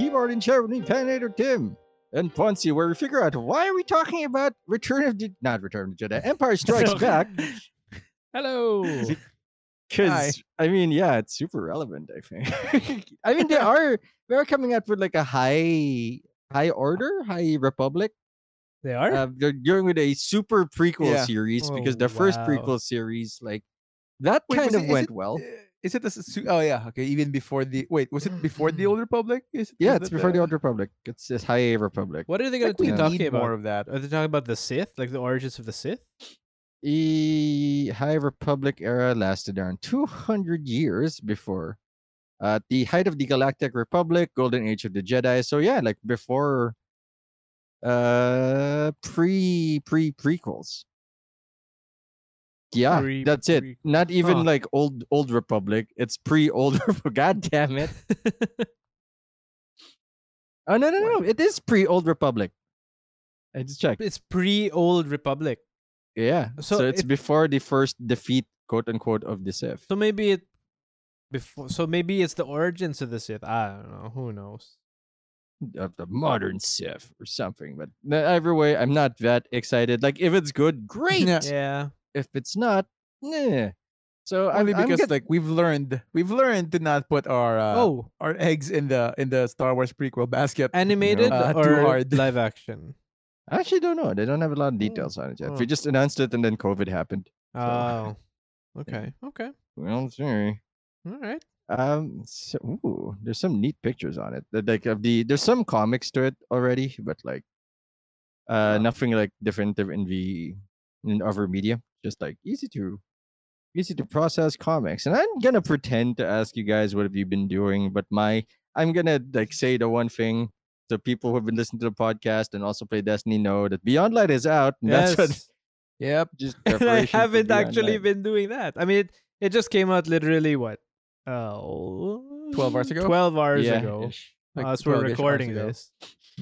back to Between Keyboard and Chair with me, Panator Tim. And Ponzi, where we figure out why are we talking about Return of the not Return of the Jedi, Empire Strikes Back. Hello. Because I mean, yeah, it's super relevant. I think. I mean, they are they are coming out with like a high high order, high republic. They are? Uh, they're going with a super prequel Yeah. series because Oh, the first prequel series, like that, Wait, kind of it- is went it, well. uh, Is it the oh yeah okay even before the wait was it before the Old Republic? Is it, Yeah, is it's that before the the- Old Republic. It's this high republic. what are they going to be talking about? more of that. Are they talking about the Sith? Like the origins of the Sith? The High Republic era lasted around 200 years before uh, the height of the Galactic Republic, Golden Age of the Jedi. So yeah, like before uh pre pre prequels. Yeah, Pre- that's it. pre- Not even Huh. like old old Republic. It's pre old Republic. God damn it. Oh no no no! It is pre old Republic. I just checked. it's pre Old Republic. Yeah. So So, it's it- before the first defeat, quote unquote, of the Sith. So maybe it before so maybe it's the origins of the Sith. I don't know. Who knows? of the modern Sith or something. But either way, I'm not that excited. Like if it's good, great. Yeah. Yeah. If it's not, nah. So I'm, Only I'm because get- like we've learned we've learned to not put our uh, oh, our eggs in the in the Star Wars prequel basket. animated Uh, or live action? I actually don't know. They don't have a lot of Oh, details on it yet. oh. We just announced it and then COVID happened. Oh. Okay. Okay. Well, sorry. All right. Um, so, ooh, there's some neat pictures on it. that, Like of the there's some comics to it already, but like, uh, nothing like definitive in the in other media. Just like easy to easy to process comics. And I'm gonna pretend to ask you guys what have you been doing, but my I'm gonna like say the one thing so people who have been listening to the podcast and also play Destiny know that Beyond Light is out. And That's what Yes. Yep. just I haven't actually Light. been doing that. I mean, it, it just came out literally what? Oh, 12 hours ago? 12 hours Yeah, ago. Like uh, as we're recording this.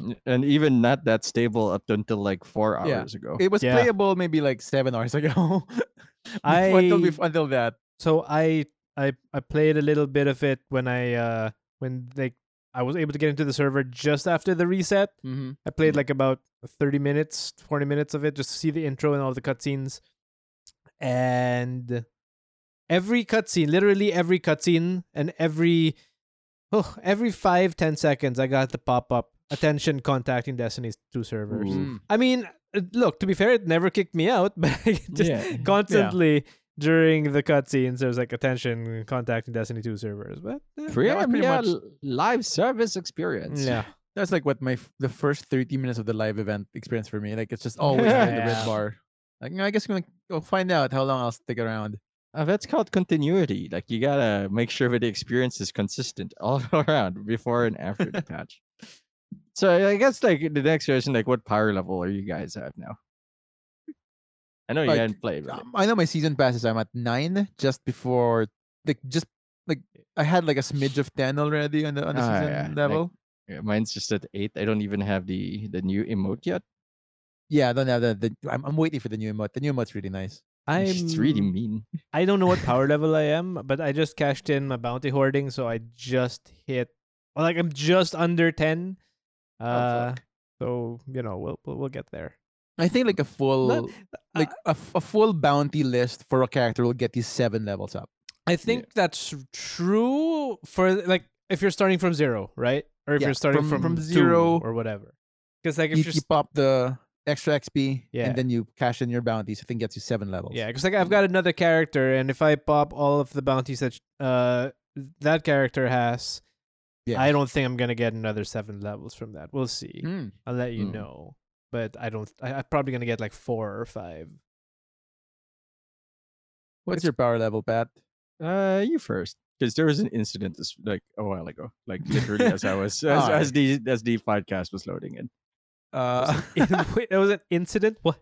N- and even not that stable up until like four Yeah. hours ago. It was Yeah. playable maybe like seven hours ago. Before- until, I- until that. So I I I played a little bit of it when I uh when they I was able to get into the server just after the reset. Mm-hmm. I played like about 30 minutes, 40 minutes of it just to see the intro and all the cutscenes. And every cutscene, literally every cutscene and every oh, every five, ten seconds I got the pop up attention contacting Destiny's two servers. Ooh. I mean, uh, look, to be fair, it never kicked me out, but I just Yeah. constantly during the cutscenes there's like attention contacting Destiny 2 servers. But eh, Pretty, was pretty yeah, much- live service experience. yeah. That's like what my f- the first 30 minutes of the live event experience for me. Like it's just always behind the red bar. Like I guess I'm gonna go find out how long I'll stick around. Uh, that's called continuity. Like you gotta make sure that the experience is consistent all around before and after the patch. So I guess like the next question, like what power level are you guys at now? I know you Like, hadn't played. But Um, I know my season passes. I'm at nine just before like just like I had like a smidge of ten already on the on the Ah, season yeah, like- level. yeah, mine's just at eight. I don't even have the the new emote yet. yeah, I don't have the, the I'm, I'm waiting for the new emote. The new emote's really nice. I'm it's really mean. I don't know what power level I am, but I just cashed in my bounty hoarding, so I just hit well, like I'm just under 10. Uh so, you know, we'll we'll, we'll get there. I think like a full like a, a full bounty list for a character will get you seven levels up. I think that's true for like if you're starting from 0, right? Or if Yeah, you're starting from- from, from zero, or whatever. Cuz like if you're you pop the extra XP Yeah. and then you cash in your bounties. I think gets you seven levels. Yeah, because like I've got another character, and if I pop all of the bounties that uh that character has, Yeah. I don't think I'm gonna get another seven levels from that. We'll see. Hmm. I'll let you Hmm. know, but I don't. I, I'm probably gonna get like four or five. What's your power level, Pat? Uh, you first, because there was an incident this like a while ago, like literally as I was as, Alright. as the as the podcast was loading in. Uh, Wait, that was an incident. What?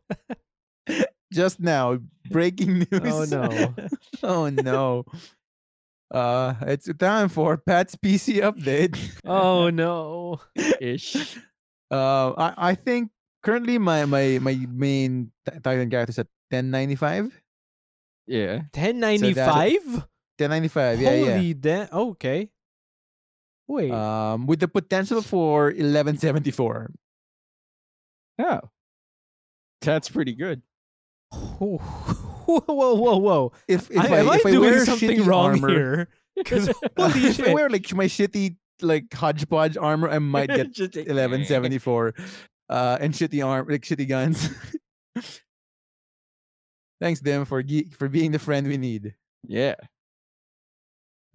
just now, breaking news. Oh no! oh no. Uh, it's time for Pat's PC update. Oh no! Ish. Uh, I, I think currently my my my main Ti- Titan character is at 1095. Yeah. Ten ninety five. 1095. Yeah, yeah. Holy da- Okay. Wait. um, with the potential for 1174. Oh, that's pretty good. Whoa, whoa, whoa, whoa! If if I, I, am I if I doing wear something shitty wrong armor, here? Because holy if I wear like my shitty like hodgepodge armor, I might get 1174 uh and shitty arm like shitty guns thanks them for ge- for being the friend we need Yeah.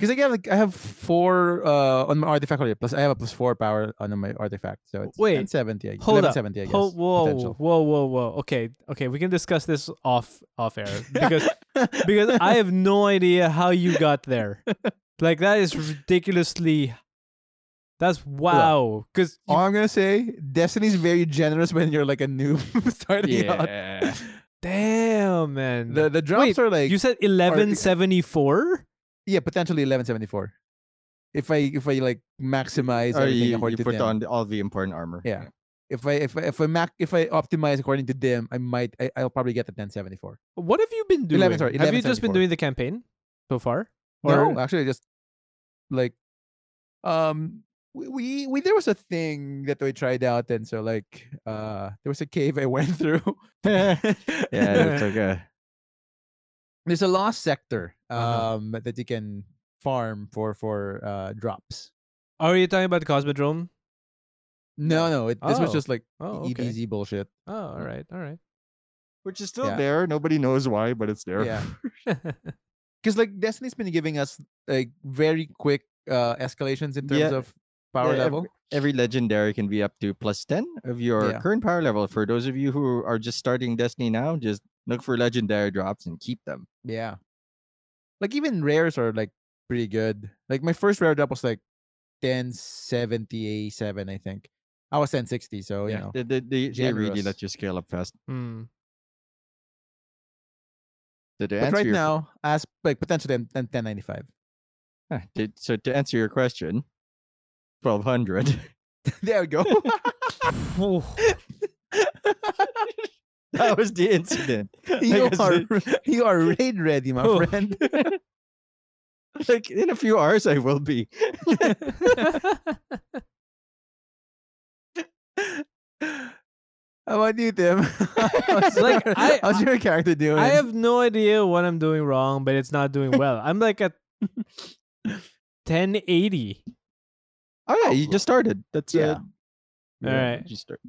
Because i get like i have four uh on my artifact already plus i have a plus four power on my artifact so it's Wait, 1070 I- Hold up. 1170 i guess Ho- whoa, potential. whoa, whoa, whoa. Okay, okay. We can discuss this off off air because because I have no idea how you got there. Like that is ridiculously. That's wow. Because all i'm gonna say destiny's very generous when you're like a noob starting out Yeah. damn man. the the drops Wait, are like you said eleven seventy four. Yeah potentially 1174 if i if i like maximize Or everything you, according you to put them. on all the important armor. Yeah. if I if I, if I mac if I optimize according to them, I might I, I'll probably get the 1074. What have you been doing? 11, sorry, have you just been 1174. doing the campaign so far? No, actually, just like um we, we we there was a thing that we tried out, and so like uh there was a cave I went through. yeah, it's like a There's a lost sector Uh-huh. um that you can farm for for uh drops. Are you talking about the Cosmodrome? No, no, it, this was Oh. just like Oh, okay. EDZ bullshit. Oh, all right, all right. which is still Yeah. there. Nobody knows why, but it's there. Yeah. Because like Destiny's been giving us like very quick uh escalations in terms Yeah. of power Yeah, level. Every legendary can be up to plus 10 of your Yeah. current power level. For those of you who are just starting Destiny now, just look for legendary drops and keep them. Yeah. Like even rares are like pretty good. Like my first rare drop was like 1070 A7, I think. I was 1060, so you know. They, they, they, they really let you scale up fast. So to But right your, now, as like potentially 10, 1095. Ah, to- so to answer your question, 1200. there we go. That was the incident. you Like, are you are raid ready, my Oh. friend. like in a few hours, I will be. How about you, Tim? how's, Like, your, I- how's your character doing? I have no idea what I'm doing wrong, but it's not doing well. I'm like at 1080. Oh yeah, you just started. That's Yeah. uh, All yeah, right. You start.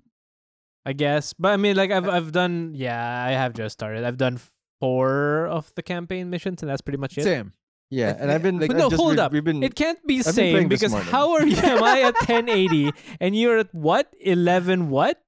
I guess. But I mean, like I've uh, I've done. Yeah, I have just started. I've done four of the campaign missions, and that's pretty much it. Same. Yeah, and I've been. like- But no, just hold re- up. We've been. It can't be been same because how are you? Am I at 1080 and you're at what? 11 what?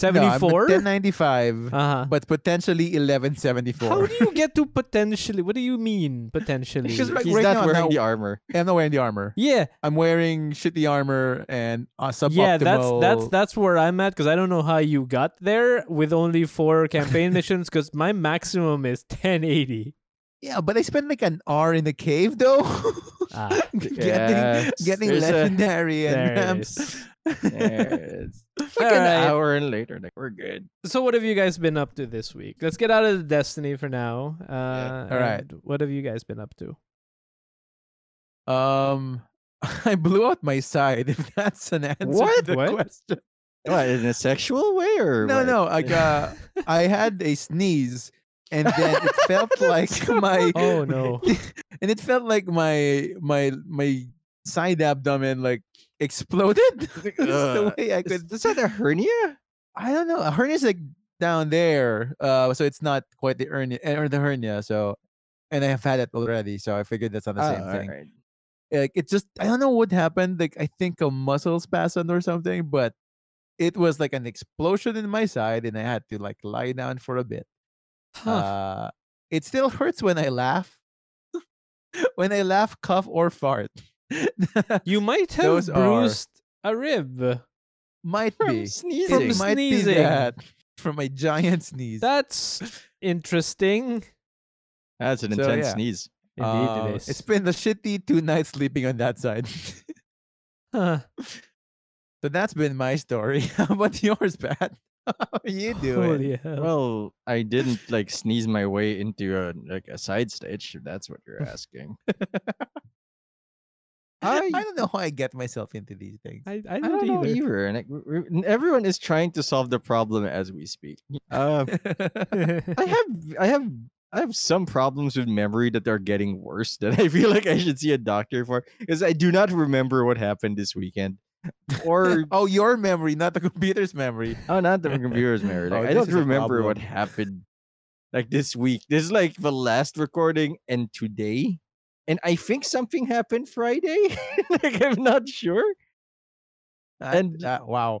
No, I'm 74? 1095, uh huh. but potentially 1174. How do you get to potentially? What do you mean potentially? Because, like, He's right not now- wearing now- the armor. I'm not wearing the armor. yeah, I'm wearing shitty armor and uh, suboptimal. yeah. That's that's that's where I'm at because I don't know how you got there with only four campaign missions because my maximum is 1080. Yeah, but I spent like an hour in the cave though. Ah, getting Yes, getting there's a- legendary and there it ramps. is. It's like an right. hour and later, like we're good. So what have you guys been up to this week? Let's get out of the Destiny for now. Uh, All right. What have you guys been up to? Um, I blew out my side. If that's an answer What? to the What? question. What in a sexual way or No, what? no. Like uh, I had a sneeze, and then it felt like my Oh no. and it felt like my my my side abdomen like exploded. The way I Is, could. is that a hernia? I don't know. A hernia's like down there, uh, so it's not quite the hernia or the hernia. So, and I have had it already, so I figured that's not the same Ah, thing. alright. Like it just, I don't know what happened. Like I think a muscle spasm or something, but it was like an explosion in my side, and I had to like lie down for a bit. Huh. Uh, it still hurts when I laugh. when I laugh, cough, or fart. You might have those are- bruised a rib. might From be sneezing. From might be sneezing. that from my giant sneeze. That's interesting. That's an So, intense yeah. sneeze. Indeed, Uh, it is. It's been a shitty two nights sleeping on that side. Huh. so that's been my story. How about yours, Pat? How are you doing? Well, I didn't like sneeze my way into a like a side stage. If that's what you're asking. I I don't know how I get myself into these things. I, I I don't, don't know either. either. And like, we're- we're- everyone is trying to solve the problem as we speak. Uh, I have I have I have some problems with memory that are getting worse that I feel like I should see a doctor for because I do not remember what happened this weekend. Or oh, your memory, not the computer's memory. oh not the computer's memory. Like, Oh, I don't remember what happened like this week. This is like the last recording and today. And I think something happened Friday. like I'm not sure. Uh, And- uh, wow.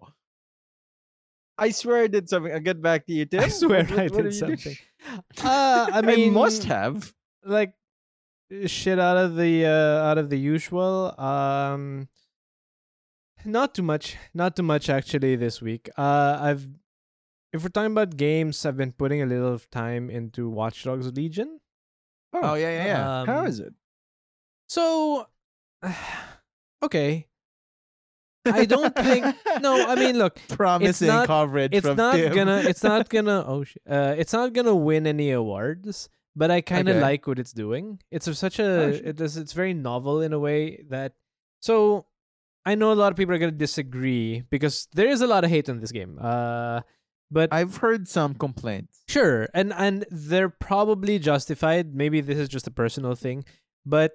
I swear I did something. I'll get back to you, Tim. I swear What- I what- did have you done? something. Uh, I mean, must have. like shit out of the uh, out of the usual. Um, not too much, not too much actually this week. Uh, I've if we're talking about games, I've been putting a little of time into Watch Dogs Legion. Oh, yeah, yeah, yeah. How Um, is it? So, okay. I don't think. No, I mean, look, Promising not- coverage it's from not Tim. gonna. It's not gonna. Oh, sh- uh, it's not gonna win any awards. But I kind of Okay. like what it's doing. It's a, such a. Oh, shit. it is. It's very novel in a way that. So, I know a lot of people are gonna disagree because there is a lot of hate on this game. Uh, but I've heard some complaints. Sure, and and they're probably justified. Maybe this is just a personal thing, but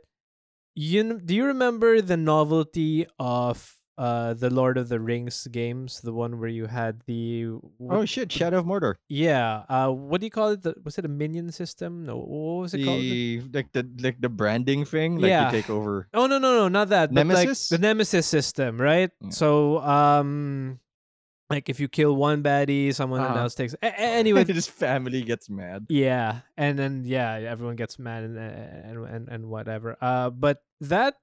you do you remember the novelty of uh the Lord of the Rings games, the one where you had the what- Oh shit! Shadow of Mordor. yeah, uh what do you call it? The, was it a minion system? No, what was it called? The like the like the branding thing. Like Yeah. you take over. Oh no no no not that Nemesis? like the nemesis system right Yeah. so um like if you kill one baddie someone Uh-huh. else takes a- anyway his family gets mad. Yeah, and then yeah, everyone gets mad and and and, and whatever. Uh, but that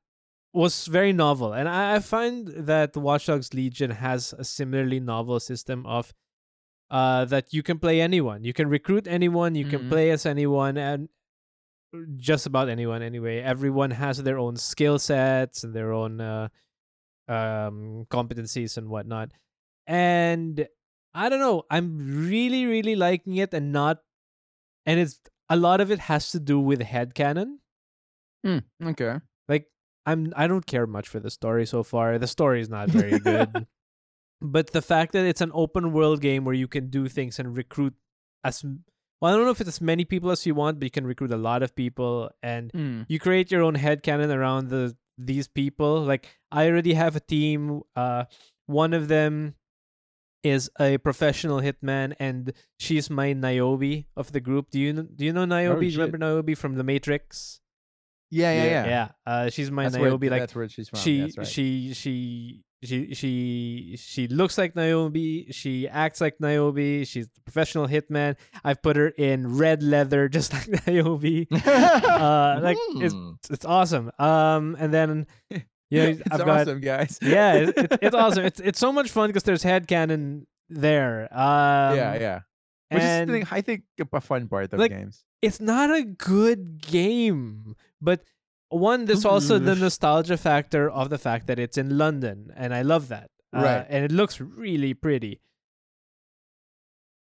was very novel, and I, I find that Watch Dogs Legion has a similarly novel system of uh that you can play anyone, you can recruit anyone, you can Mhm. play as anyone, and just about anyone anyway. Everyone has their own skill sets and their own uh, um competencies and whatnot. And I don't know, I'm really, really liking it and not and it's a lot of it has to do with head headcanon. Okay. Like I'm I don't care much for the story so far. The story is not very good. but the fact that it's an open world game where you can do things and recruit as well, I don't know if it's as many people as you want, but you can recruit a lot of people and Mm. you create your own head headcanon around the these people. Like I already have a team. Uh, one of them is a professional hitman, and she's my Niobe of the group. Do you do you know Niobe? Do you shit. remember Niobe from The Matrix? Yeah, yeah, yeah. yeah. Uh, she's my That's where, Niobe. like that's where she's from. she that's right. she she she she she looks like Niobe. She acts like Niobe. She's a professional hitman. I've put her in red leather, just like Niobe. Uh, like it's Hmm. it's awesome. Um, and then yeah, it's I've got awesome, guys. yeah, it's, it's, it's awesome. It's it's so much fun because there's headcanon there. Um, yeah, yeah. Which is, the thing, I think, a fun part of like, games. it's not a good game, but one there's also the nostalgia factor of the fact that it's in London, and I love that. Uh, Right. and it looks really pretty.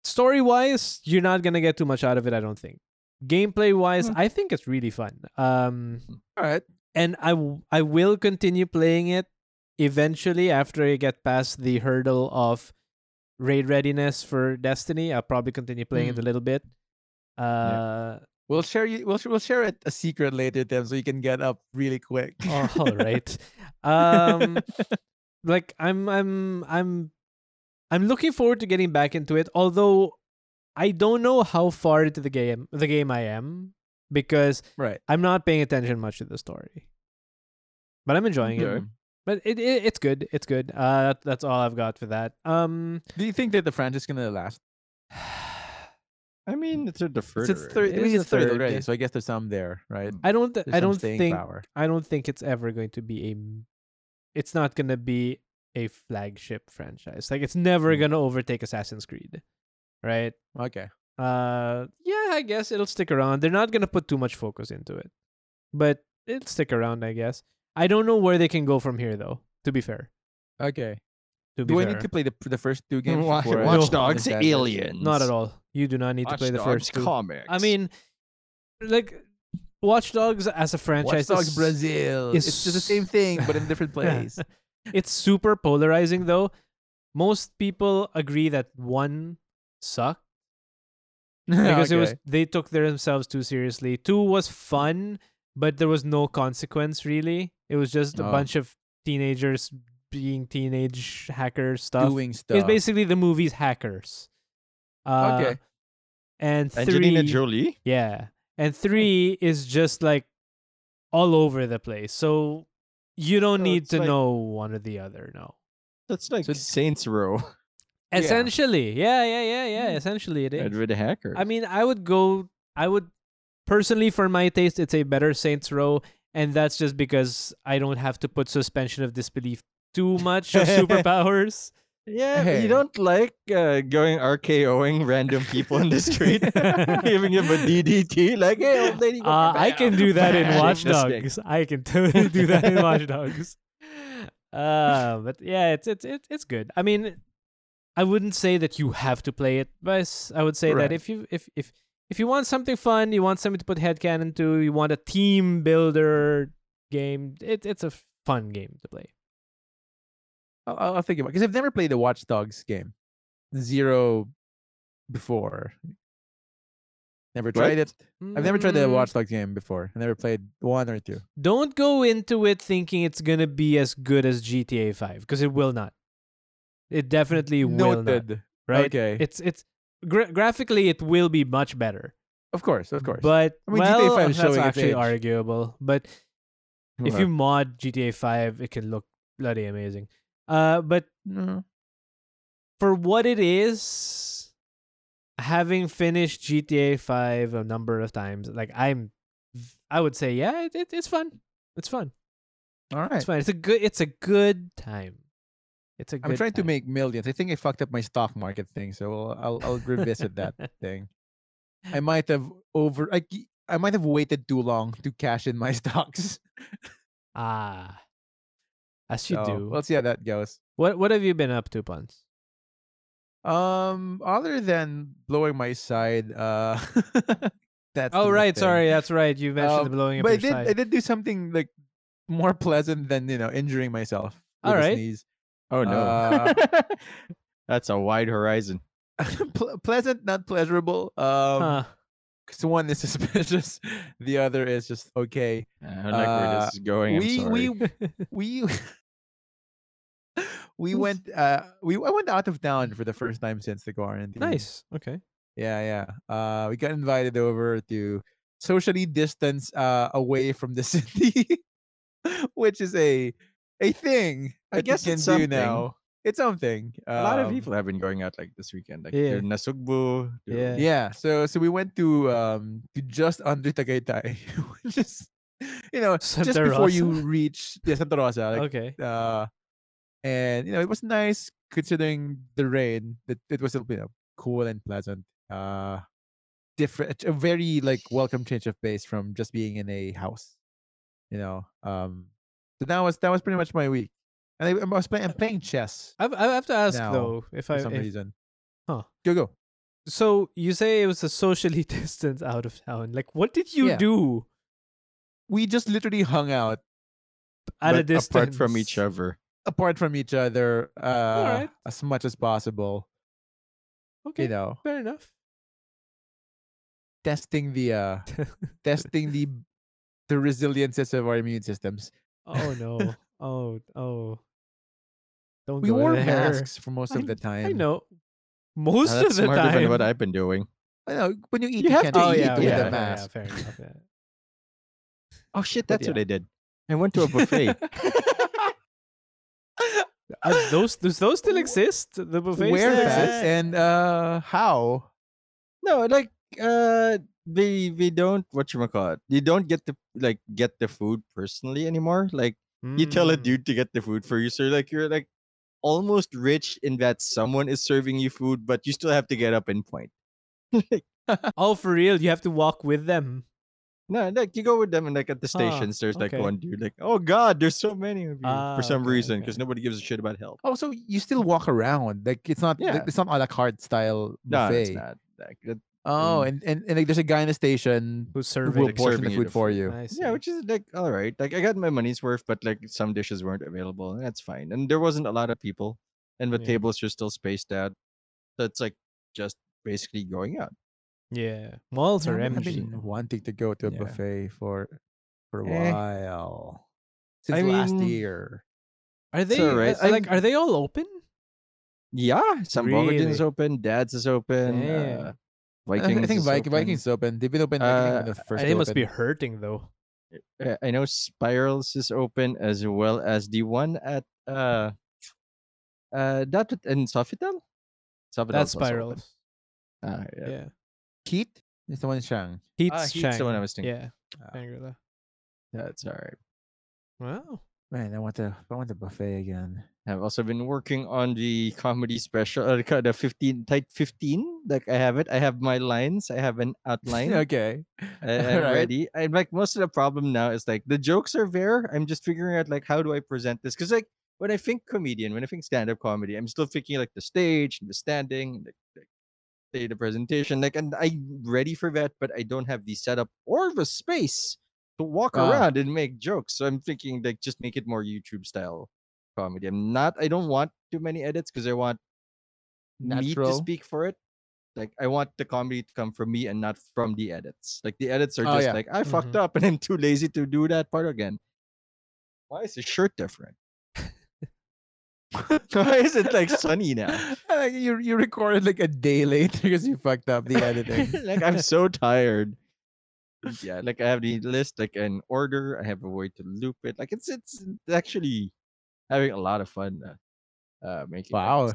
Story wise, you're not gonna get too much out of it, I don't think. Gameplay wise, Hmm. I think it's really fun. Um, All right. And I w- I will continue playing it eventually after I get past the hurdle of raid readiness for Destiny. I'll probably continue playing it Mm. a little bit. Uh, We'll share you. We'll, sh- we'll share it, a secret later, Tim, so you can get up really quick. all right. Um, like I'm I'm I'm I'm looking forward to getting back into it. Although I don't know how far into the game the game I am because right. I'm not paying attention much to the story. But I'm enjoying it. But it, it it's good. It's good. Uh, that, that's all I've got for that. Um, Do you think that the franchise is gonna last? I mean, it's a deferred. It's, it's third. It I mean, is it's the third third. already, so I guess there's some there, right? I don't. Th- I don't think. power. I don't think it's ever going to be a. It's not gonna be a flagship franchise. Like it's never Mm. gonna overtake Assassin's Creed, right? Okay. Uh, yeah, I guess it'll stick around. They're not gonna put too much focus into it, but it'll stick around, I guess. I don't know where they can go from here, though. To be fair, Okay. to be Do I need to play the the first two games? Watch, Watch Dogs, Assassin's? Aliens. not at all. You do not need to Watch play the Dogs first two. comics. I mean, like Watch Dogs as a franchise. Watch franchise Dogs is- Brazil. is It's just the same thing, but in different place. it's super polarizing though. Most people agree that one sucked because it was they took themselves too seriously. Two was fun, but there was no consequence really. It was just a Oh. bunch of teenagers being teenage hacker stuff. doing stuff. It's basically the movie's hackers. Uh, Okay. And three, Angelina Jolie. yeah, and three is just like all over the place. So you don't So need to like- know one or the other. No. That's like So- Saints Row. Essentially, yeah, yeah, yeah, yeah. Mm. Essentially, it is. and is. with the hackers. I mean, I would go. I would personally, for my taste, it's a better Saints Row, and that's just because I don't have to put suspension of disbelief too much of superpowers. yeah, Hey. you don't like uh, going RKOing random people in the street, giving them a DDT, like, hey, old lady. Uh, I can do that in Bang, Watch. Dogs. I can totally do that in Watch Dogs. Uh, but yeah, it's it's it's it's good. I mean, I wouldn't say that you have to play it, but s- I would say Right. that if you if if if you want something fun, you want something to put headcanon to, you want a team builder game, it, it's a fun game to play. I'll, I'll think about because I've never played the Watch Dogs game. Zero before. Never tried it. I've never tried the Mm, Watch Dogs game before. I never played one or two. Don't go into it thinking it's gonna be as good as GTA Five because it will not. It definitely will not. Right? Okay. It's it's gra- graphically it will be much better. Of course, of course. But I mean, well, GTA 5 is that's its actually arguable. But if you mod GTA Five, it can look bloody amazing. Uh, but No. for what it is, having finished GTA Five a number of times, like I'm, I would say, yeah, it, it, it's fun. It's fun. All right. It's fun. It's a good. It's a good time. It's a good. I'm trying to make millions. I think I fucked up my stock market thing, so I'll I'll, revisit that thing. I might have over I, I might have waited too long to cash in my stocks. ah, as you So, do. We'll see how that goes. What What have you been up to, Puns? Um, other than blowing my side, uh, that's Oh right, thing. sorry, that's right. You mentioned Um, blowing but I did side. I did do something like more pleasant than you know injuring myself. All right. sneeze. Oh no, Uh, that's a wide horizon. Ple- pleasant, not pleasurable. Um, huh. 'cause one is suspicious, the other is just okay. I don't like where Uh, this is going. We we we we went uh we I went out of town for the first time since the quarantine. nice. Okay. Yeah, yeah. Uh we got invited over to socially distance uh away from the city, which is a a thing I that you guess can it's do something. now. It's something. a lot of Um, people have been going out like this weekend. Like Yeah. they're Nasugbu. they're- Yeah. Yeah, so so we went to um to just under Tagaytay, which is you know just Santa before you reach yeah, Santa Rosa, like okay. uh and you know it was nice considering the rain that it was you know cool and pleasant uh different a very like welcome change of pace from just being in a house you know um so that was that was pretty much my week and i, I was playing i'm playing chess I, I have to ask Now, though, if for I some if, reason Huh. go go so you say it was a socially distance out of town. Like, what did you Yeah. do we just literally hung out at a distance apart from each other. apart from each other uh right. as much as possible Okay, you know fair enough. testing the uh testing the the resiliences of our immune systems oh no. Oh oh. Don't we go wore there. masks for most I- of the time I know. Most Uh, of that's the smarter time. than what I've been doing. I know when you eat, You you, have can't to oh eat yeah, with yeah, a yeah, mask. yeah, fair enough. Yeah. Oh shit, But that's what. I did. I went to a buffet. Are those does those still exist? The buffets Where still that and uh how? no, like uh they they don't what you call it. You don't get to like get the food personally anymore. Like you tell a Mm. dude to get the food for you. So like you're like almost rich in that someone is serving you food, but you still have to get up and point. Oh, for real? You have to walk with them. No, like you go with them and like at the Ah, stations, there's like okay. one dude like, oh god, there's so many of you Ah, for some okay, reason okay. because nobody gives a shit about health. Oh, so you still walk around like it's not Yeah. it's not a la carte style buffet. No, it's not. Like, that- Oh, Mm. and, and and like there's a guy in the station Who's who serving? will like, portion serving the food the for you. I see. Yeah, which is like all right. Like I got my money's worth, but like some dishes weren't available. and That's fine. And there wasn't a lot of people, and the Yeah. tables are still spaced out. So it's like just basically going out. yeah, malls Yeah, are I've been wanting to go to a Yeah. buffet for for a Eh. while since I last year. Are they alright. uh, like? I'm- Are they all open? Yeah, some Really? is open. Dad's is open. Damn. Uh, I think, Vikings. I think is Vik- open. Vikings open. They've been open. I think, Uh, the first they must be hurting though. Uh, I know Spirals is open as well as the one at uh uh that at- in Sofitel. Sofitel That's spirals. Ah, yeah. Yeah. Heat is the one in Shang. Heat's, Ah, Heat's the one I was thinking. Yeah. Ah. Shangri-La. That's all right. Wow. Man, I want the I want the buffet again. I've also been working on the comedy special, uh, the the 15 type 15. Like I have it. I have my lines. I have an outline. okay. I, I'm Alright. ready. I'm like most of the problem now is like the jokes are there. I'm just figuring out like how do I present this? Because like when I think comedian, when I think stand-up comedy, I'm still thinking like the stage, the standing, the, the, the, the presentation. Like, and I'm ready for that, but I don't have the setup or the space to walk Ah. around and make jokes. So I'm thinking like just make it more YouTube style comedy. I'm not. I don't want too many edits because I want me to speak for it. Like I want the comedy to come from me and not from the edits. Like the edits are Oh, just yeah. like I fucked Mhm. up and I'm too lazy to do that part again. Why is the shirt different? Why is it like sunny now? like you you recorded like a day later because you fucked up the editing. like I'm so tired. Yeah, like I have the list like an order. I have a way to loop it. Like it's it's actually having a lot of fun. Uh, uh making it. wow.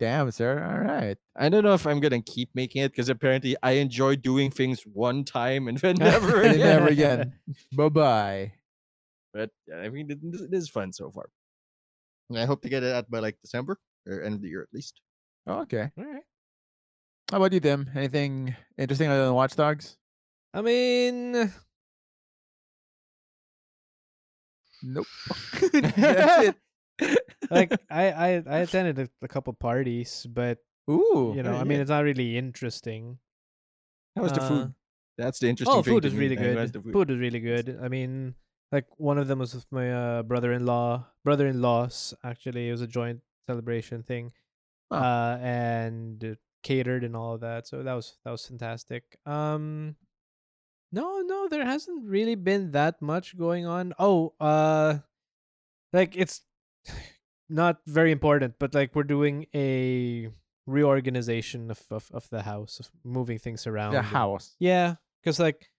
Damn, sir. All right. I don't know if I'm gonna keep making it because apparently I enjoy doing things one time and then never again. never again. Bye bye. But I mean, it, it is fun so far. And I hope to get it out by like December or end of the year at least. Oh, Okay. All right. How about you, Tim? Anything interesting other than Watch Dogs? I mean, Nope. That's it. like I I I attended a, a couple parties, but Ooh. you know, yeah, I mean, it's not really interesting. How was the Uh, food? That's the interesting Oh, thing. food is really good. food? Food is really good. I mean, like one of them was with my uh, brother-in-law, brother-in-laws. Actually, it was a joint celebration thing, Oh. uh, and uh, catered and all of that. So that was that was fantastic. Um, no, no, there hasn't really been that much going on. Oh, uh, like it's not very important, but like we're doing a reorganization of of, of the house, of moving things around. the house. yeah, because like,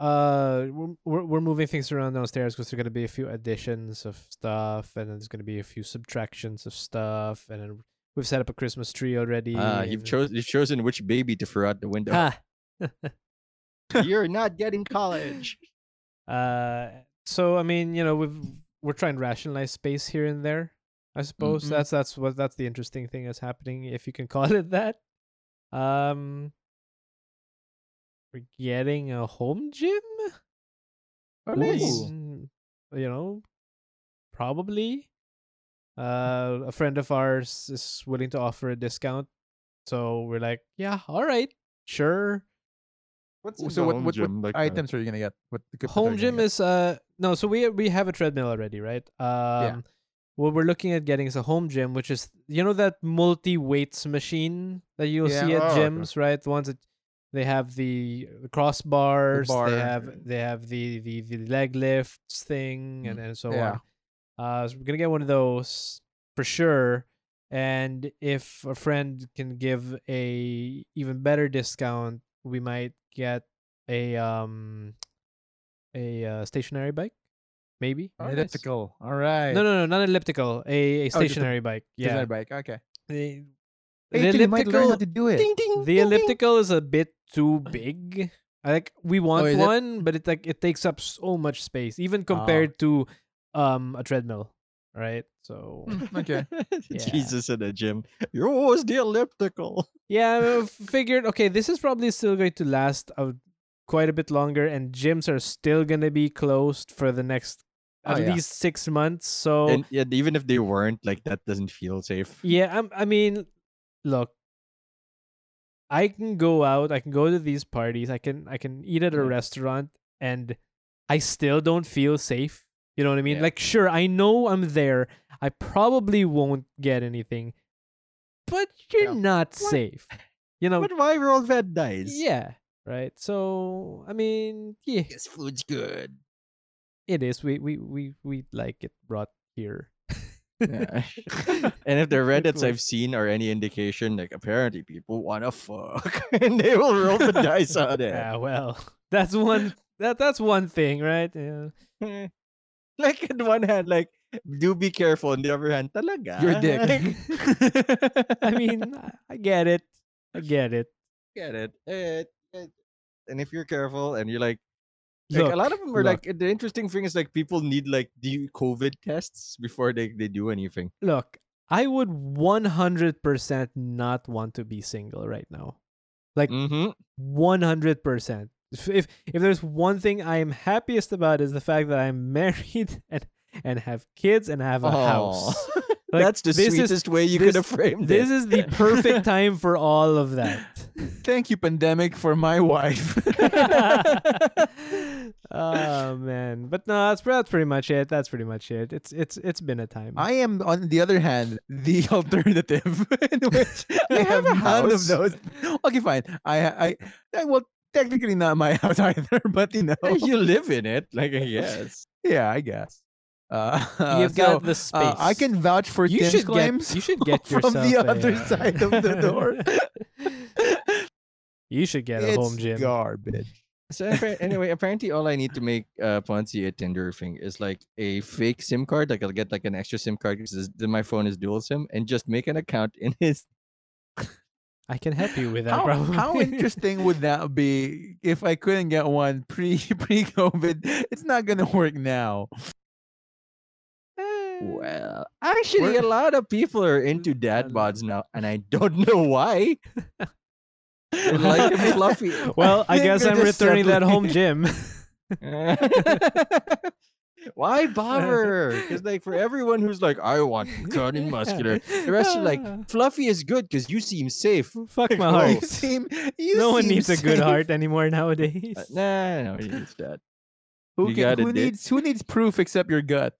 uh, we're- we're moving things around downstairs because there's gonna be a few additions of stuff, and then there's gonna be a few subtractions of stuff, and then we've set up a Christmas tree already. Ah, you've chosen you've chosen which baby to throw out the window. You're not getting college. uh, so I mean, you know, we've we're trying to rationalize space here and there. I suppose Mhm. that's that's what that's the interesting thing that's happening, if you can call it that. Um, we're getting a home gym. Oh, I nice. you know, probably. Uh, a friend of ours is willing to offer a discount, so we're like, yeah, all right, sure. What's So what what, gym? what Like, uh, items are you gonna get? What Home gym is uh no, so we we have a treadmill already, right? Um, what we're looking at getting is a home gym, which is you know that multi weights machine that you'll see at Oh, okay. gyms, right? The ones that they have the, the crossbars, bar. they have they have the the, the leg lifts thing, and, Mm, and so yeah. on. Uh, so we're gonna get one of those for sure. And if a friend can give a even better discount, we might get a um a uh, stationary bike, maybe. Oh, An nice. elliptical. All right. No, no, no, not elliptical. A, a just a stationary bike. Stationary Yeah. bike. Okay. The, Hey, the Tim, might learn how elliptical, to do it. Ding, ding, the ding, elliptical is a bit too big. I like we want Oh, is it? one, but it like it takes up so much space, even Ah. compared to um a treadmill, right? So Mm, okay. Yeah. Jesus in a gym. You're always the elliptical. yeah, I figured okay, this is probably still going to last a, quite a bit longer, and gyms are still gonna be closed for the next Oh, at yeah. least six months. So And yeah, even if they weren't, like that doesn't feel safe. Yeah, I'm, I mean, look, I can go out, I can go to these parties, I can I can eat at a Yeah. restaurant and I still don't feel safe. You know what I mean? Yeah. Like sure, I know I'm there. I probably won't get anything. But you're not What? safe. You know, but why roll vet dice? yeah, right. So, I mean, yeah, This food's good. it is. We we we we like it brought here. Yeah. and if the Reddits. I've seen are any indication, like apparently people wanna fuck and they will roll the dice on it. Yeah, well, that's one that that's one thing, right? Yeah. Eh. like in one hand, like do be careful. On the other hand, talaga. Your dick. Like, I mean, I- get it. I get it. get it. Eh, eh, And if you're careful and you're like, like a lot of them are look. like the interesting thing is like people need like the COVID tests before they, they do anything. Look, I would 100% not want to be single right now. Like Mm-hmm. 100%. If, if there's one thing I am happiest about is the fact that I'm married and and have kids and have a house. Like, That's the this is- sweetest way you could this- have framed This is the perfect time for all of that. Thank you, pandemic, for my wife. oh man, but no, that's that's pretty much it. That's pretty much it. It's it's it's been a time. I am, on the other hand, the alternative, in which I have have a none of those. Okay, fine. I, I, I, well, technically not my house either, but you know, you live in it, like I guess. yeah, I guess. Uh, You've so, got the space. uh, I can vouch for you Tim's should claims get you should get from the a, other side of the door. you should get a it's home gym. garbage. So appa- anyway, apparently all I need to make uh Ponzi a Tinder thing is like a fake SIM card. Like I'll get like an extra SIM card because my phone is dual SIM, and just make an account in his. I can help you with that. How, probably. how interesting would that be if I couldn't get one pre pre COVID? It's not gonna work now. Eh. Well, actually, We're- a lot of people are into dad bods now, and I don't know why. Like fluffy. well, I think guess I'm just returning that home gym. Why bother? Because like for everyone who's like, I want cut and muscular, the rest are like, fluffy is good because you seem safe. Fuck my heart. You seem you no one needs a good heart anymore nowadays. Uh, nah, no, he needs that. Who, You can, who needs who needs proof except your gut?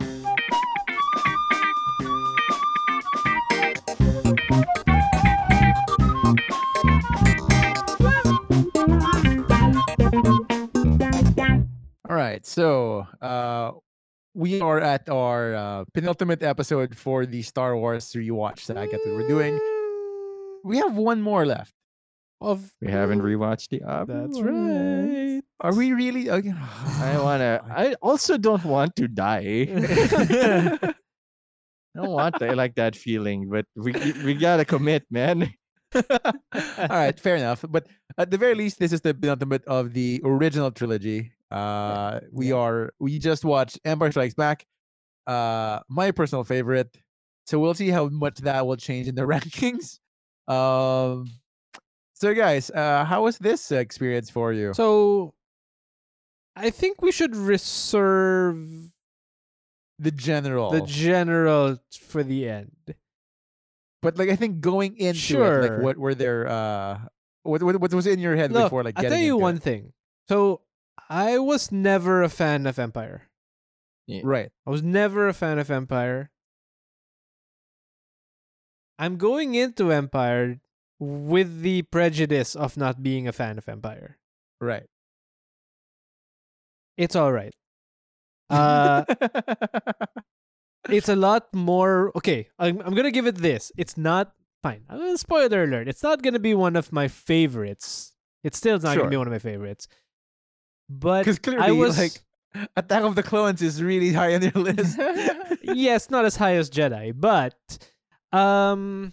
All right, so uh, we are at our uh, penultimate episode for the Star Wars rewatch saga that I get we're doing. We have one more left. Of We haven't rewatched the other That's right. Are we really? Okay. I wanna. I also don't want to die. I don't want to like that feeling, but we we gotta commit, man. All right, fair enough. But at the very least, this is the penultimate of the original trilogy. Uh, we are we just watched Empire Strikes Back, uh, my personal favorite. So we'll see how much that will change in the rankings. Um, so guys, uh, how was this experience for you? So I think we should reserve the general, the general for the end. but like I think going into it, Sure. like what were there? Uh, what what, what was in your head Look, before like I'll tell you one it? thing. So I was never a fan of Empire. right? I was never a fan of Empire. I'm going into Empire with the prejudice of not being a fan of Empire. Right. It's all right. Uh, it's a lot more. Okay, I'm, I'm gonna give it this. It's not fine. I'm gonna spoiler alert. It's not gonna be one of my favorites. It's still is not Sure. gonna be one of my favorites. But Because clearly, I was like Attack of the Clones is really high on your list. yes, not as high as Jedi, but um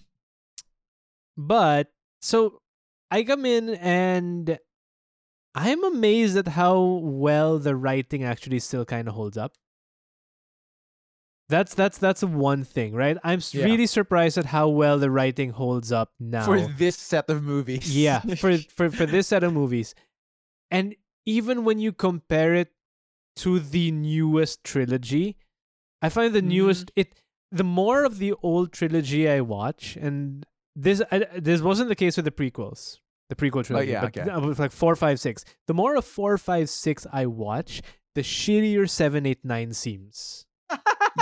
but so I come in and I'm amazed at how well the writing actually still kind of holds up. That's that's that's one thing, right? I'm Yeah. really surprised at how well the writing holds up now. for this set of movies. yeah, for for for this set of movies. And even when you compare it to the newest trilogy, I find the mm-hmm. newest it the more of the old trilogy I watch and this I, this wasn't the case with the prequels. the prequel oh, trilogy. oh, yeah, but okay. like four, five, six. The more of four, five, six I watch, the shittier seven, eight, nine seems.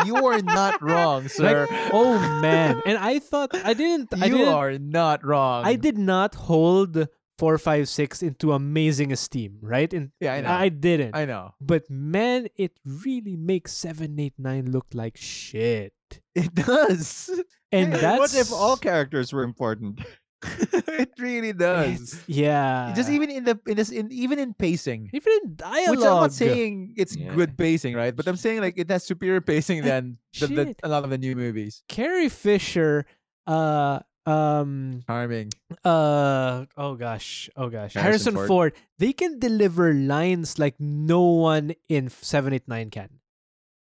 you are not wrong, sir. Like, oh man! And I thought I didn't. I you didn't. are not wrong. I did not hold four, five, six into amazing esteem, right? And Yeah, I know. I didn't. I know. but man, it really makes seven, eight, nine look like shit. It does. And Hey, that's what if all characters were important? it really does. It's- yeah. Just even in the in this in even in pacing. even in dialogue. Which I'm not saying it's Yeah. good pacing, right? But I'm saying like it has superior pacing than the, the, a lot of the new movies. Carrie Fisher, uh, um, Charming. uh, oh gosh, oh gosh, Harrison Harrison, Ford. Ford. They can deliver lines like no one in seven, eight, nine can.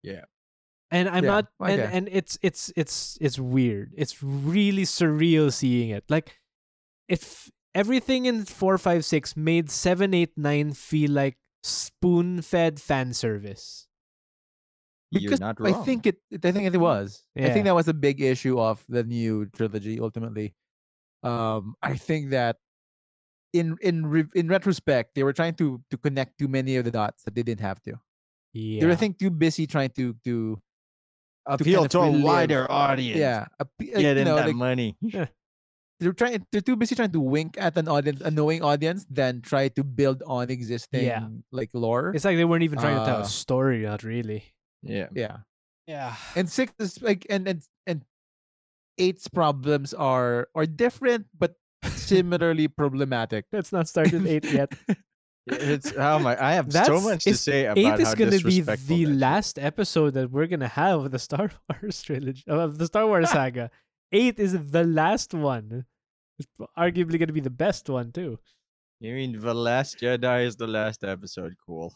Yeah. And I'm Yeah, not, and, okay. and it's it's it's it's weird. It's really surreal seeing it. Like, if everything in four, five, six made seven, eight, nine feel like spoon-fed fan service. You're Because I think it, I think it was. I think that was a big issue of the new trilogy ultimately. Um I think that in in re- in retrospect they were trying to to connect too many of the dots that they didn't have to. Yeah. They were I think too busy trying to to appeal kind to, a relive- wider audience. yeah, appe- uh, Get you in know, that like, money. they're trying they're too busy trying to wink at an audience a knowing audience than try to build on existing like lore. It's like they weren't even trying to tell Uh, a story, not really. Yeah. yeah. Yeah. and six is like and and and eight's problems are are different but similarly problematic. Let's not start with eight yet. It's how my I have so much to say about eight is how gonna be the that last episode that we're gonna have of the Star Wars trilogy of the Star Wars saga. Eight is the last one. It's arguably gonna be the best one too. You mean the last Jedi is the last episode? Cool.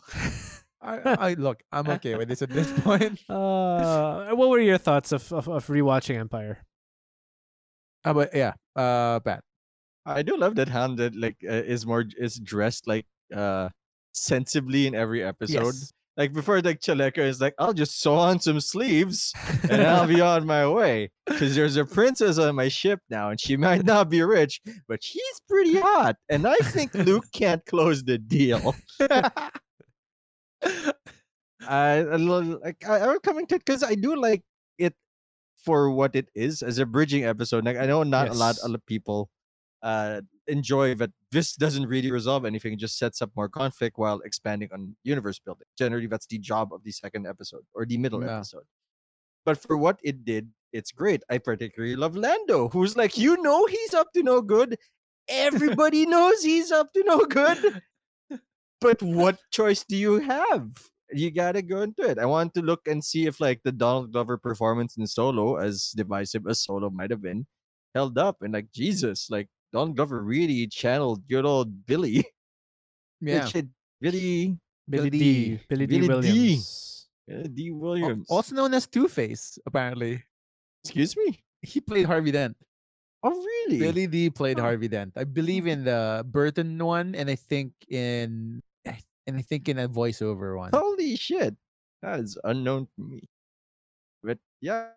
I, I look, I'm okay with this at this point. Uh, what were your thoughts of of, of rewatching Empire? Uh, but yeah, uh, Pat. I do love that Han that like uh, is more is dressed like uh sensibly in every episode. Yes. Like before, like Chaleka is like, I'll just sew on some sleeves and I'll be on my way. Because there's a princess on my ship now, and she might not be rich, but she's pretty hot. And I think Luke can't close the deal. I, I like I, I'm coming to because I do like it for what it is as a bridging episode. Like I know not a lot of people uh enjoy that this doesn't really resolve anything, it just sets up more conflict while expanding on universe building. Generally, that's the job of the second episode or the middle Yeah. episode. But for what it did, it's great. I particularly love Lando, who's like, you know, he's up to no good. Everybody knows he's up to no good. But what choice do you have? You gotta go into it. I want to look and see if like the Donald Glover performance in Solo, as divisive as Solo might have been, held up. And like Jesus, like Donald Glover really channeled good old Billy. yeah. Which it really Billy D. D. Billy D. Billy Dee Williams. uh, D. Williams. Also known as Two Face, apparently. excuse me. He played Harvey Dent. Oh really? Billy Dee played Oh. Harvey Dent. I believe in the Burton one, and I think in and I think in a voiceover one. Holy shit. That is unknown to me. But yeah.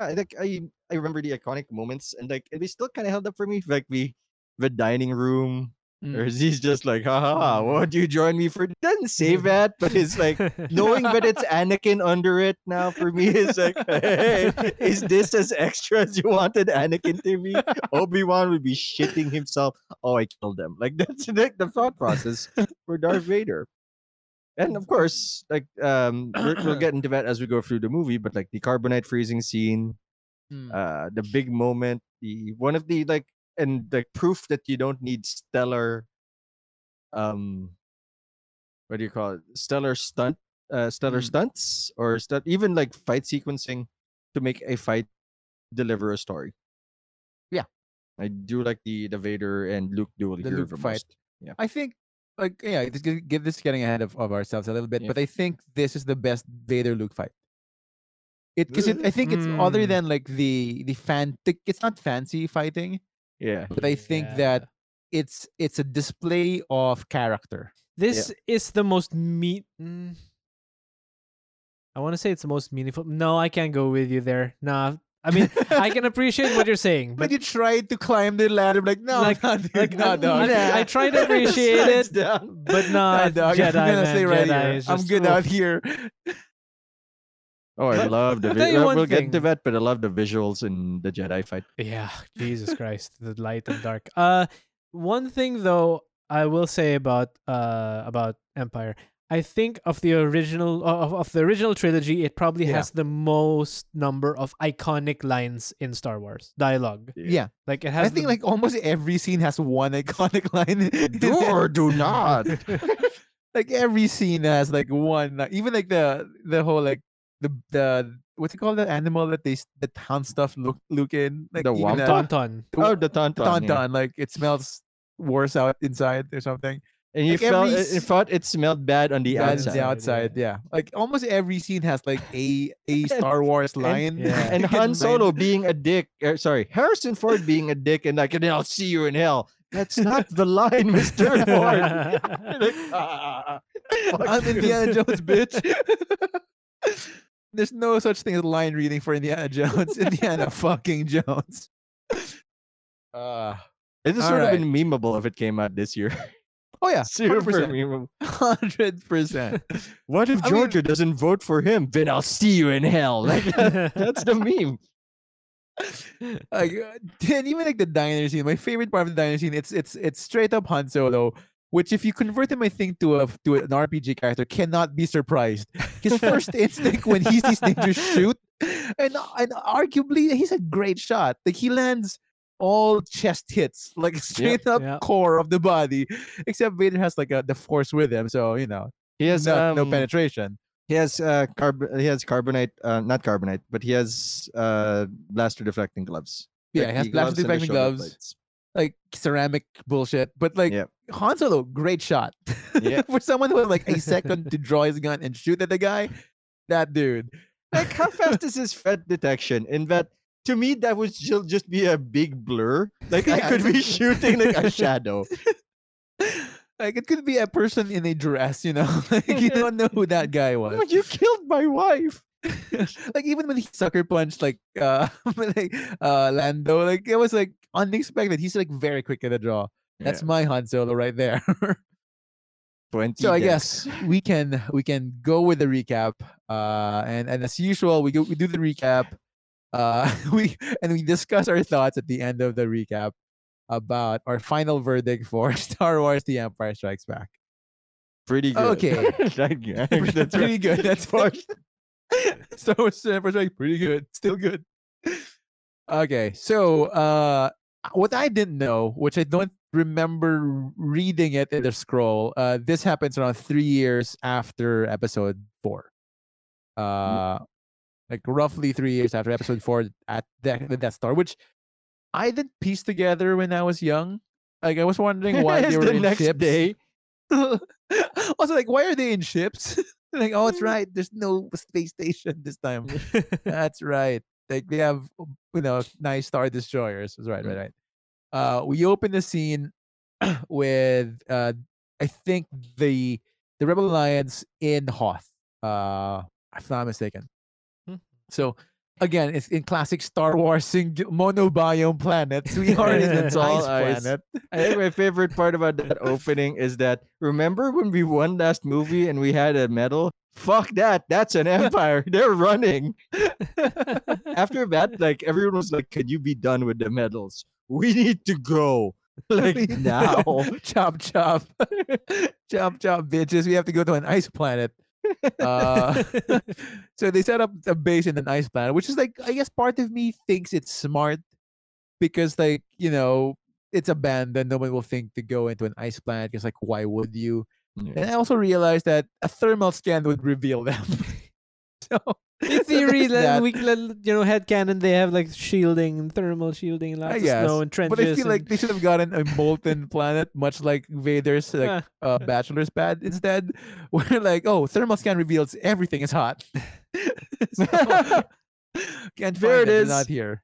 I like I I remember the iconic moments and like they still kind of held up for me. Like the the dining room. Mm. Or he's just like, haha, won't you join me for doesn't say that, but it's like knowing that it's Anakin under it now for me is like, hey, is this as extra as you wanted Anakin to be? Obi-Wan would be shitting himself. Oh, I killed him. Like that's like the thought process for Darth Vader. And of course, like um we're- we'll get into that as we go through the movie, but like the carbonite freezing scene, Mm. uh the big moment, the one of the like and the proof that you don't need stellar um what do you call it? Stellar stunt uh stellar Mm. stunts or stunt even like fight sequencing to make a fight deliver a story. Yeah. I do like the the Vader and Luke duel The Luke fight. most. Yeah. I think like yeah, gi- give this getting ahead of, of ourselves a little bit, Yeah. but I think this is the best Vader Luke fight. It because it, I think it's other Mm. than like the the fan. It's not fancy fighting, Yeah. but I think Yeah. that it's it's a display of character. This is the most meat. Mm, I want to say it's the most meaningful. No, I can't go with you there. Nah, I mean, I can appreciate what you're saying, But but you tried to climb the ladder, like no, Like- no, dude, like, no, I- dog. I, I try to appreciate it, down. but Nah, not dog. Jedi. I'm gonna man. stay right Jedi here. is I'm just- good oof. out here. Oh, I love the. I'll Vi- tell you one we'll get to that, but I love the visuals in the Jedi fight. Yeah, Jesus Christ, the light and dark. Uh, one thing though, I will say about uh about Empire. I think of the original of, of the original trilogy, it probably Yeah. has the most number of iconic lines in Star Wars dialogue. Yeah, Like it has. I think the- like almost every scene has one iconic line. Do or do not. like every scene has like one. Like, even like the the whole like the the what's it called the animal that they s- that hound stuff look look in like The even Wampa? that- Tauntaun. oh, the tauntaun. yeah. tauntaun like it smells worse out inside or something. And you Like felt every it, it s- thought it smelled bad on the Bad outside. the outside, outside, yeah. Like almost every scene has like a a Star Wars line. Yeah. And Han Solo being a dick. er, sorry, Harrison Ford being a dick, and like, and then I'll see you in hell. That's not the line, Mister Ford. Like, ah, fuck I'm you. Indiana Jones, bitch. There's no such thing as line reading for Indiana Jones. Indiana fucking Jones. Uh, It just All sort right. of been memeable if it came out this year. oh yeah, Super 100%. memeable. Hundred percent. What if I mean- Georgia doesn't vote for him? Then I'll see you in hell. Like that's the meme. Like, uh, and even like the diner scene. My favorite part of the diner scene. It's it's it's straight up Han Solo. Which, if you convert him, I think to a to an RPG character, cannot be surprised. His first instinct when he sees danger, shoot, and and arguably he's a great shot. Like he lands all chest hits, like straight up Yep. core of the body. Except Vader has like a, the Force with him, so you know, He has no, no um, penetration. He has uh carb- he has carbonite uh not carbonite, but he has uh blaster deflecting gloves. Yeah, Like he has blaster deflecting gloves. blades. Like ceramic bullshit. But like Yep. Han Solo, great shot. Yeah. For someone who had like a second to draw his gun and shoot at the guy, that dude. Like how fast is his threat detection? In that to me that would still just be a big blur. Like I could be shooting like a shadow. Like it could be a person in a dress, you know. like you don't know who that guy was. Oh, you killed my wife. like even when he sucker punched like uh like uh Lando, like it was like unexpected. He's like very quick at the draw. That's my Han Solo right there. 20 so I guess we can we can go with the recap. Uh and and as usual, we go we do the recap. Uh we and we discuss our thoughts at the end of the recap about our final verdict for Star Wars The Empire Strikes Back. pretty good. Okay. That's pretty good. That's For- Star Wars The Empire Strikes pretty good. Still good. Okay, so uh what I didn't know, which I don't remember reading it in the scroll, uh this happens around three years after episode four. Uh like roughly three years after episode four at the, the Death Star, which I didn't piece together when I was young. Like I was wondering why they were the in next ships. day. also, like, why are they in ships? like, oh, it's right. There's no space station this time. That's right. Like they have, you know, nice star destroyers. That's right, right, right. Uh, we open the scene with, uh, I think the the Rebel Alliance in Hoth. Uh, if not mistaken. Hmm. So again, it's in classic Star Wars sing- monobiome planets. We are in an all ice ice. planet. I think my favorite part about that opening is that remember when we won last movie and we had a medal? Fuck that. That's an empire. They're running. After that, like everyone was like, Can you be done with the medals? We need to go. Like now. chop chop chop chop bitches we have to go to an ice planet uh so they set up a base in an ice planet which is like i guess part of me thinks it's smart because like you know it's abandoned no one will think to go into an ice planet because like why would you and i also realized that a thermal scan would reveal them so In theory, like, that. we you know, headcanon, they have like shielding, thermal shielding, lots of guess, snow and trenches. but i feel like they should have gotten a molten planet much like vader's like Ah, uh, bachelor's pad instead. Where like, oh, thermal scan reveals everything is hot. So, can't There it they're. Not here.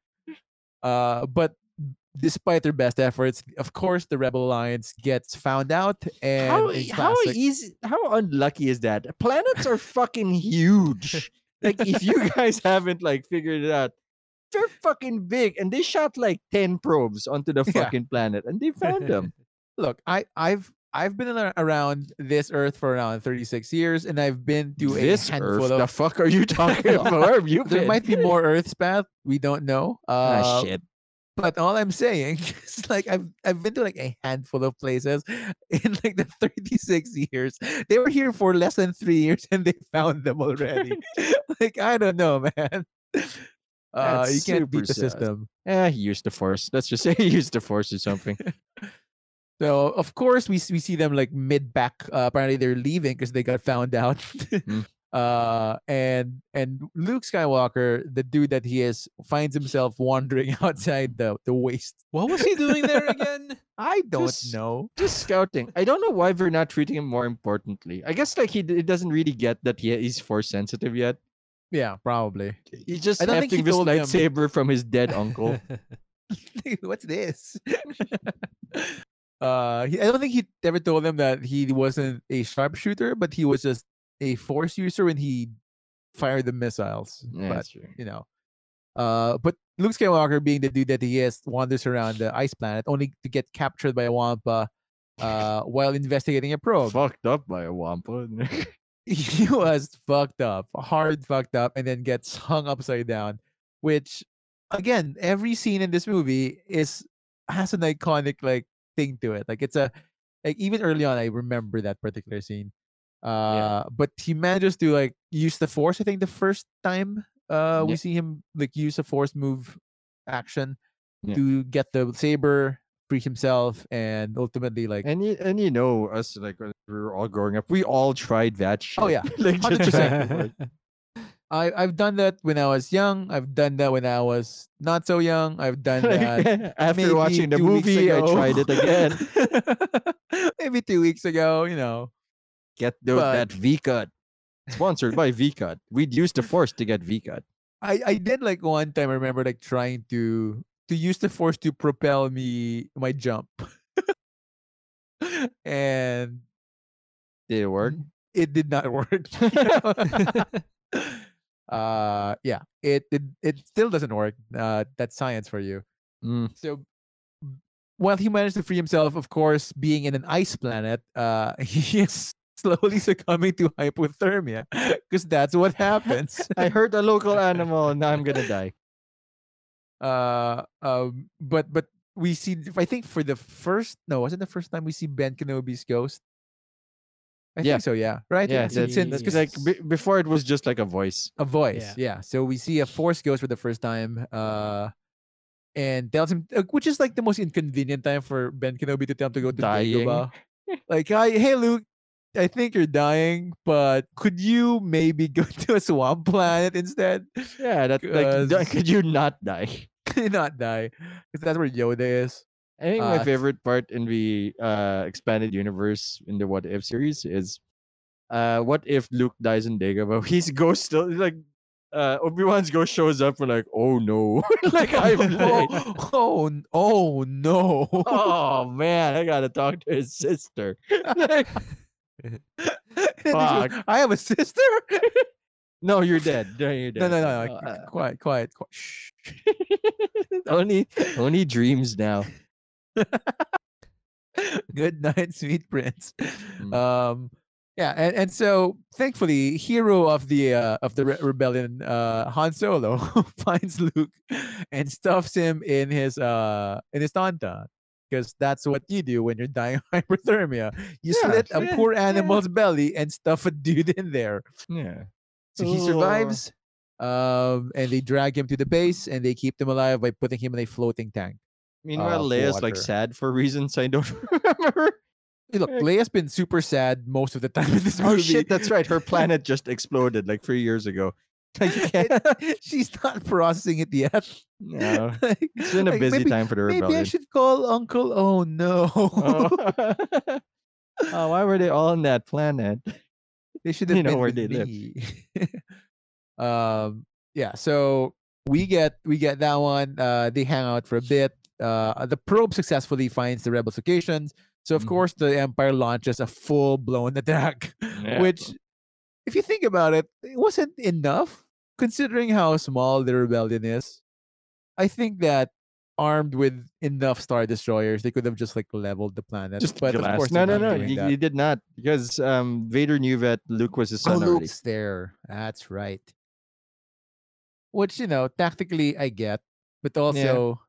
Uh, but despite their best efforts, of course, the Rebel Alliance gets found out, and how, how easy how unlucky is that? Planets are fucking huge. like if you guys haven't like figured it out, they're fucking big, and they shot like ten probes onto the Yeah. fucking planet, and they found them. Look, I I've I've been around this Earth for around 36 years, and I've been to this a handful Earth, of. the fuck are you talking about? Where have you there been? might be more Earths path. We don't know. Uh, ah, shit. But all I'm saying is like I've I've been to like a handful of places in like the 36 years. They were here for less than three years and they found them already. like I don't know, man. Uh, you That's can't beat the sad. system. Eh, he used the force. Let's just say he used the force or something. So of course we we see them like mid back. Uh, apparently they're leaving because they got found out. Mm. Uh, and and Luke Skywalker, the dude that he is, finds himself wandering outside the the waste. What was he doing there again? I don't Just- know. just scouting. I don't know why we're not treating him more importantly. I guess like he, he doesn't really get that he he's force sensitive yet. Yeah, probably. He's just I don't think he hefting this told him- from his dead uncle. What's this? uh, he, I don't think he ever told him that he wasn't a sharpshooter, but he was just a force user when he fired the missiles. Yeah, but that's true. you know, uh, but Luke Skywalker, being the dude that he is, wanders around the ice planet only to get captured by a Wampa uh, while investigating a probe. Fucked up by a wampa. he was fucked up, hard fucked up, and then gets hung upside down. Which, again, every scene in this movie is has an iconic like thing to it. Like it's a like even early on, I remember that particular scene. Uh, but he manages to like use the force. I think the first time uh we see him like use a force move action Yeah. to get the saber, free himself, and ultimately like and you and you know us like when we were all growing up, we all tried that shit. Oh, yeah. like 100%. I I've done that when I was young. I've done that when I was not so young. I've done that. after watching the movie, I tried it again. maybe two weeks ago, you know. Get the, But- that V cut. Sponsored by V cut. We'd use the force to get V cut. I I did like one time. I remember like trying to to use the force to propel me my jump, and Did it work? it did not work. uh, yeah, it it it still doesn't work. Uh, that's science for you. Mm. So while he managed to free himself, of course, being in an ice planet, uh, he is slowly succumbing to hypothermia because that's what happens. I hurt a local animal and now I'm gonna die. uh, um, but but we see. I think for the first no, wasn't the first time we see Ben Kenobi's ghost. I Yeah. think so. Yeah. Right. Yeah, Since- that's, since- that's 'cause like be- before it was just like a voice. a voice. Yeah. Yeah. So we see a force ghost for the first time. Uh. And tells him, uh, which is like the most inconvenient time for Ben Kenobi to tell him to go to Dying. Dagobah. like, hi, hey Luke, I think you're dying, but could you maybe go to a swamp planet instead? Yeah, that like could you not die? Could you not die, because that's where Yoda is. I think Uh, my favorite part in the uh expanded universe in the What If series is uh what if Luke dies in Dagobah? His ghost still like uh Obi-Wan's ghost shows up and like, oh no. like I'm oh, like, oh, n- oh no! oh man, I gotta talk to his sister. Like, And then he goes, fuck. I have a sister. no, you're dead. No, you're no, dead. no, no, Uh, no. uh, quiet, quiet, quiet. Shh. only only dreams now. Good night, sweet prince. Mm. Um, yeah, and, and so thankfully, hero of the uh, of the re- rebellion, uh, Han Solo finds Luke and stuffs him in his uh in his tauntaun. Because that's what you do when you're dying of hypothermia. You Yeah, slit a yeah, poor animal's belly and stuff a dude in there. Yeah. So he Oh. survives. Um, and they drag him to the base and they keep him alive by putting him in a floating tank. Meanwhile, of Leia's like sad for reasons I don't remember. Look, Leia's been super sad most of the time in this Oh movie. shit, that's right. Her planet just exploded like three years ago. Like, you can't- It- she's not processing it yet. no. Like- It's been a like, busy maybe, time for the Maybe I should call Uncle. Oh no! Oh. oh, why were they all on that planet? they should have you know been where with they live. um. Yeah. So we get we get that one. Uh, they hang out for a bit. Uh, the probe successfully finds the rebels' locations. So of Mhm. course the Empire launches a full blown attack. Yeah. which if you think about it it wasn't enough considering how small the rebellion is I think that armed with enough star destroyers, they could have just like leveled the planet. Just but glass. of course, no, no, no. doing He, he did not because um, Vader knew that Luke was his Oh, son already. Luke's there. That's right. Which you know, tactically, I get, but also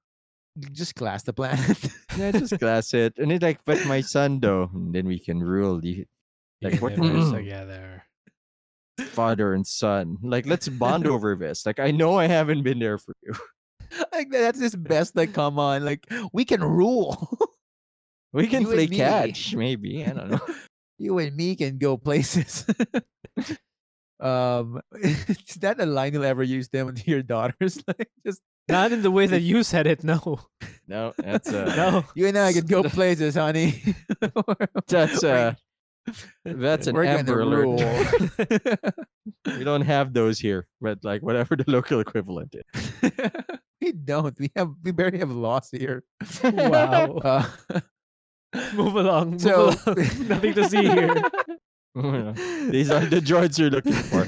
just glass the planet. Yeah, just glass it, and he's like, "But my son, though, and then we can rule the Like, what- Universe together. Father and son. Like, let's bond over this. Like, I know I haven't been there for you. like that's his best. Like, come on, like we can rule. We can You play catch, maybe. I don't know. you and me can go places. um, is that a line you'll ever use them to your daughters? Like, just Not in the way that you said it. No, No, that's uh, no. you and I can go places, honey. that's We're- uh, that's an we're Amber Alert. we don't have those here, but like whatever the local equivalent is. we don't. We have. We barely have laws here. Wow. Uh, Move along. Move So- along. Nothing to see here. These are the droids you're looking for.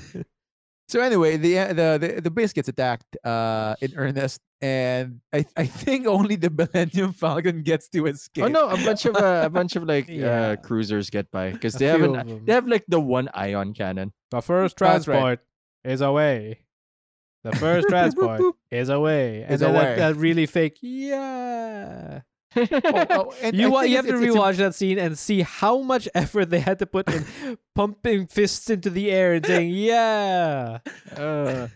So anyway, the uh, the the, the base gets attacked uh, in earnest, and I I think only the Millennium Falcon gets to escape. Oh no, a bunch of uh, a bunch of like Yeah. uh, cruisers get by because they have an, they have like the one ion cannon. The first That's right. transport is away. The first transport is away. And Is then away. That, that really fake, yeah. Oh, oh, and You you have to rewatch that scene and see how much effort they had to put in pumping fists into the air and saying, yeah. Uh,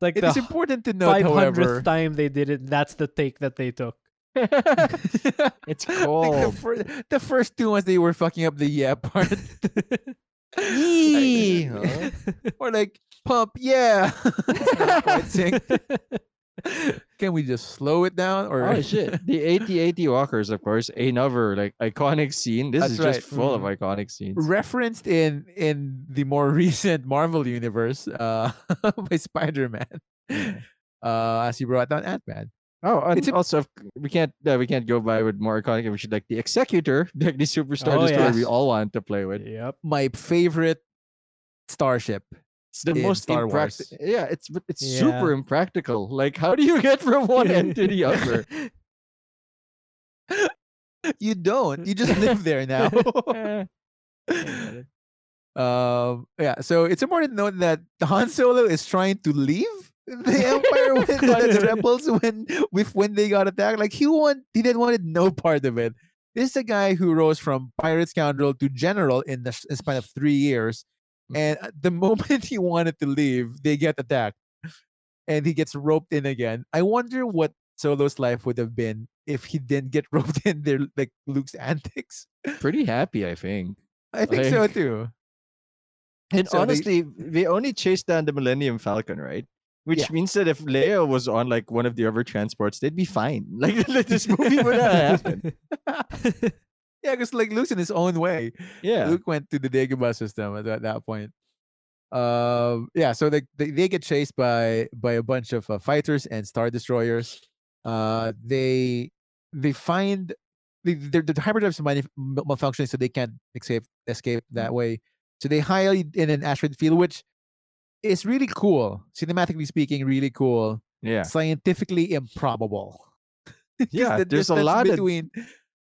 Like it's important to note, 500th however, time they did it. That's the take that they took. it's like the, fir- the first two ones they were fucking up the yeah part, Yee, or like pump yeah. It's not quite synced. Can we just slow it down, or Oh shit! The AT-AT walkers, of course, another like iconic scene. This That's is right. just full Mhm. of iconic scenes. referenced in in the more recent Marvel universe uh, by Spider-Man, Yeah. uh, as he brought down Ant-Man. Oh, and It's also we can't uh, we can't go by with more iconic. We should like the Executor, like the superstar Oh, destroyer we all want to play with. yep. My favorite starship. It's the in most Star impractical. Wars. Yeah, it's it's super impractical. Like, how do you get from one end to the other? You don't. You just live there now. I get it. um, yeah. So it's important to note that Han Solo is trying to leave the Empire with the, the rebels when with when they got attacked. Like he want he didn't wanted no part of it. This is a guy who rose from pirate scoundrel to general in the s- span of three years. Mm. and uh, the moment he wanted to leave, they get attacked, and he gets roped in again. I wonder what Solo's life would have been if he didn't get roped in there, like Luke's antics. Pretty happy, I think. I think so too. And So honestly, they only chased down the Millennium Falcon, right? Which Yeah. means that if Leia was on like one of the other transports, they'd be fine. Like, like, this movie would not happen. Yeah, because like Luke's in his own way. Yeah. Luke went to the Dagobah system at, at that point. Um, yeah, so they, they they get chased by by a bunch of uh, fighters and star destroyers. Uh, they they find the the, hyperdrives malfunctioning, so they can't escape escape that way. So they hide in an asteroid field, which is really cool, cinematically speaking, really cool. Yeah. Scientifically improbable. Yeah, the there's a lot of- between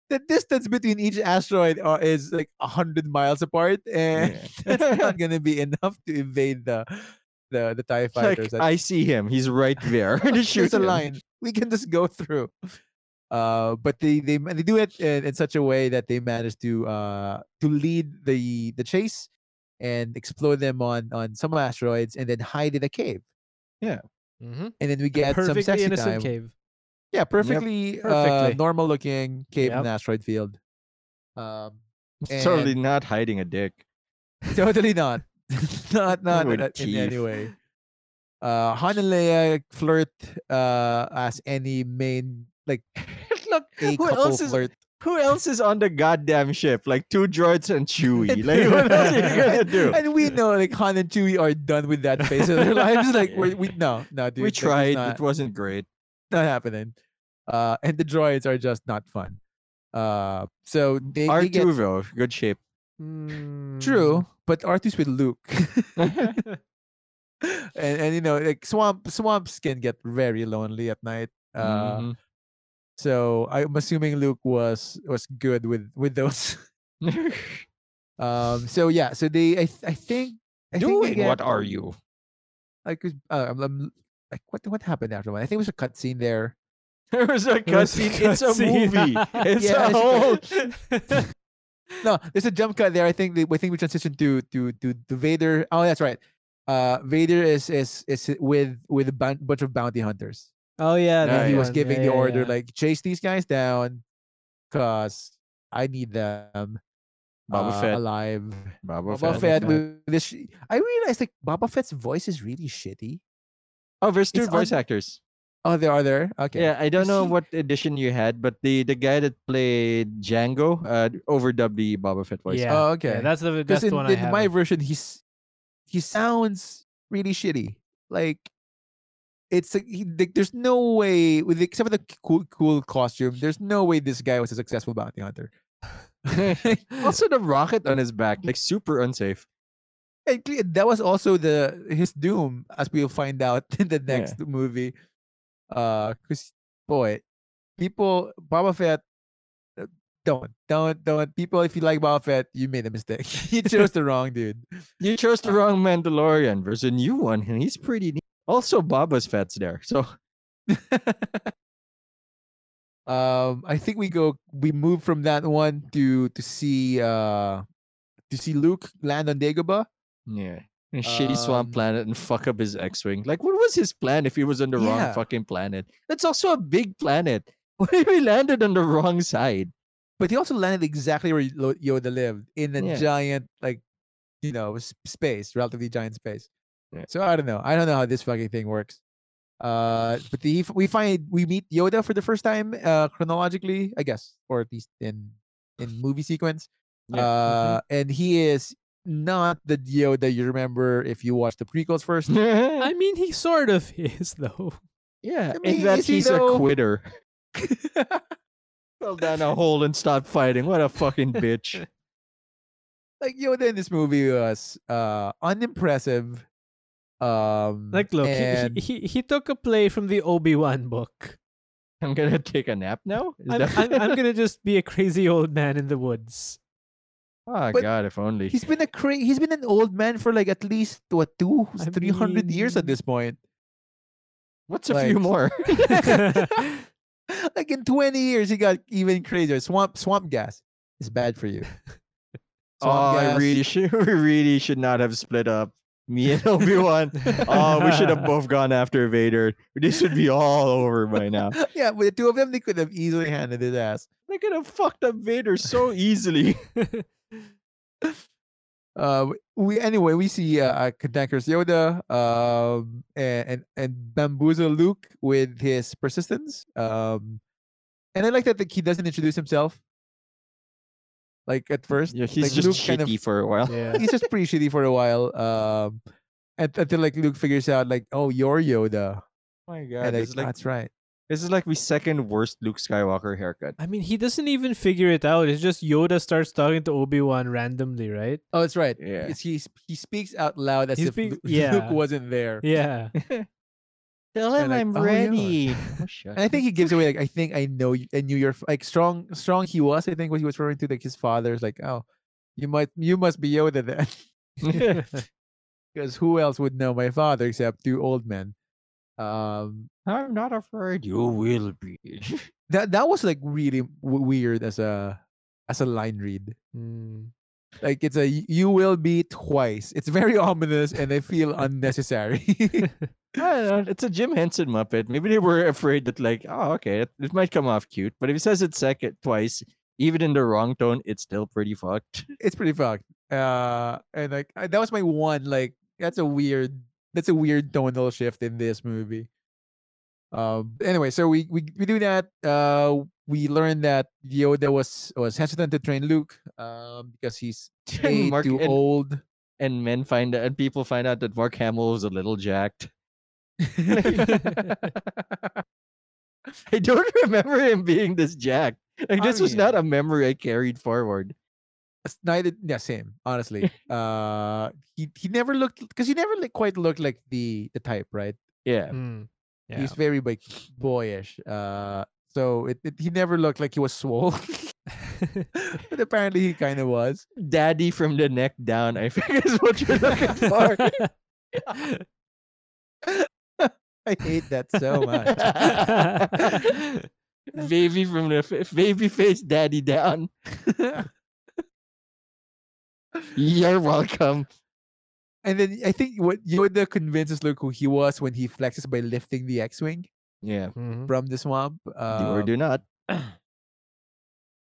the distance between each asteroid uh, is like a hundred miles apart, and Yeah. that's not gonna be enough to invade the the the Tie Like, fighters. That- I see him. He's right there. Just shoot a line we can just go through. Uh, but they they they do it in, in such a way that they manage to uh to lead the the chase and explode them on on some asteroids and then hide in a cave. Mhm. And then we get some Perfectly sexy innocent time. cave. Yeah, perfectly, Uh, Perfectly. normal looking cave Yep. an asteroid field. Um, Totally not hiding a dick. totally not, not not in, in any way. Uh, Han and Leia flirt uh as any main like Look, a who couple else is flirt. who else is on the goddamn ship? Like two droids and Chewie. Like, what else are you gonna do? And we know like Han and Chewie are done with that phase of their lives. Like we're, we no no dude, we tried. not, It wasn't great. Not happening. Uh, and the droids are just not fun. Uh, so they, R they get two though, good shape. Mm. true, but R2's with Luke. and and you know like swamp swamps can get very lonely at night Uh, Mhm. So I'm assuming Luke was was good with with those. um. So yeah. So they. I I think. I think Doing get- what are you? Like. Uh, I'm, I'm- like what what happened after that? I think it was a cutscene there. There was a There was a cutscene. It's a cutscene. movie. It's Yeah, a it's whole. No, there's a jump cut there. I think they, I think we transitioned to to to to Vader. Oh, that's right. Uh, Vader is is is with with a bunch of bounty hunters. oh yeah, Yeah, and that he was one. giving Yeah, the yeah, order yeah. like chase these guys down, cause I need them Boba uh, Fett. alive. Boba, Boba Fett. Fett with this. sh- I realized like Boba Fett's voice is really shitty. Oh, there's two It's voice un- actors. Oh, there are there. Okay. Yeah, I don't know what edition you had, but the the guy that played Jango uh overdubbed the Boba Fett voice. Yeah. Oh, yeah, okay. that's the Because that's the in, one I in have. my version, he's he sounds really shitty. Like it's like, he, like, there's no way with except for the cool cool costume. There's no way this guy was a successful bounty hunter. also, the rocket on his back, like super unsafe. And that was also the his doom, as we'll find out in the Yeah. next movie. Uh, because boy, people Boba Fett. uh, Don't, don't, don't. People, if you like Boba Fett, you made a mistake. you chose the wrong dude. You chose the wrong Mandalorian. There's a new one, and he's pretty neat. Also, Boba's Fett's there. So um, I think we go. We move from that one to to see uh to see Luke land on Dagobah. Yeah. A shitty swamp Um, planet and fuck up his X-wing. Like, what was his plan if he was on the wrong fucking planet? That's also a big planet. What if he landed on the wrong side? But he also landed exactly where Yoda lived in a Yeah. giant, like, you know, space, relatively giant space. Yeah. So I don't know. I don't know how this fucking thing works. Uh, but the, we find we meet Yoda for the first time, uh, chronologically, I guess, or at least in in movie sequence. Yeah. Mm-hmm. Uh, and he is not the Dio that you remember if you watch the prequels first. I mean, he sort of is though. yeah, I mean, in that is he he's a quitter. Fell down a hole and stopped fighting. What a fucking bitch. like Yoda in this movie was uh unimpressive. Um, Like, look, he, and he he took a play from the Obi Wan book. I'm gonna take a nap now. Is I'm, that- I'm, I'm gonna just be a crazy old man in the woods. Oh but god, if only. he's been a cra- he's been an old man for like at least what two I three hundred years at this point. What's a few more? like in twenty years, he got even crazier. Swamp swamp gas is bad for you. oh, I gas- really should. We really should not have split up. Me and Obi Wan. oh, we should have both gone after Vader. This would be all over by now. yeah, but the two of them they could have easily handed his ass. They could have fucked up Vader so easily. Uh, we anyway we see uh, Cantankerous Yoda um and, and and bamboozle Luke with his persistence um and I like that like, he doesn't introduce himself like at first Yeah, he's like, just Luke shitty kind of- for a while. yeah. he's just pretty shitty for a while um and, until like Luke figures out like oh you're Yoda Oh my and god, like, like that's right this is like the second worst Luke Skywalker haircut. I mean, he doesn't even figure it out. It's just Yoda starts talking to Obi Wan randomly, right? oh that's right Yeah. it's, he he speaks out loud as He if speak- Lu- yeah. Luke wasn't there Yeah. Tell him like, I'm "Oh, yeah." ready. Oh, And I think he gives away like I think I know you, I knew your f- like strong strong he was I think what he was referring to like his father's like oh you might you must be Yoda then because who else would know my father except two old men um I'm not afraid. You will be. that that was like really w- weird as a as a line read Mm. like it's a you will be twice it's very ominous and I feel unnecessary know. It's a Jim Henson Muppet. Maybe they were afraid that, like, oh, okay, it, it might come off cute. But if he says it second twice, even in the wrong tone, it's still pretty fucked. it's pretty fucked. Uh, and like I- that was my one. Like that's a weird. That's a weird tonal shift in this movie. Um. Anyway, so we we we do that. Uh, we learn that Yoda was was hesitant to train Luke. Um, because he's way Mark- too and, old. and men find and people find out that Mark Hamill was a little jacked. I don't remember him being this jacked. Like I this was not a memory I carried forward. It's Neither, yeah, same. Honestly, uh, he he never looked because he never like quite looked like the the type, right? Yeah. Mm. Yeah. He's very like boyish. Uh, so it, it he never looked like he was swole, but apparently he kind of was. Daddy from the neck down, I think is what you're looking for. I hate that so much. baby from the baby face daddy down. You're welcome. and then I think what Yoda convinces Luke who he was when he flexes by lifting the X-wing Yeah. Mhm. from the swamp. do or Um, do not.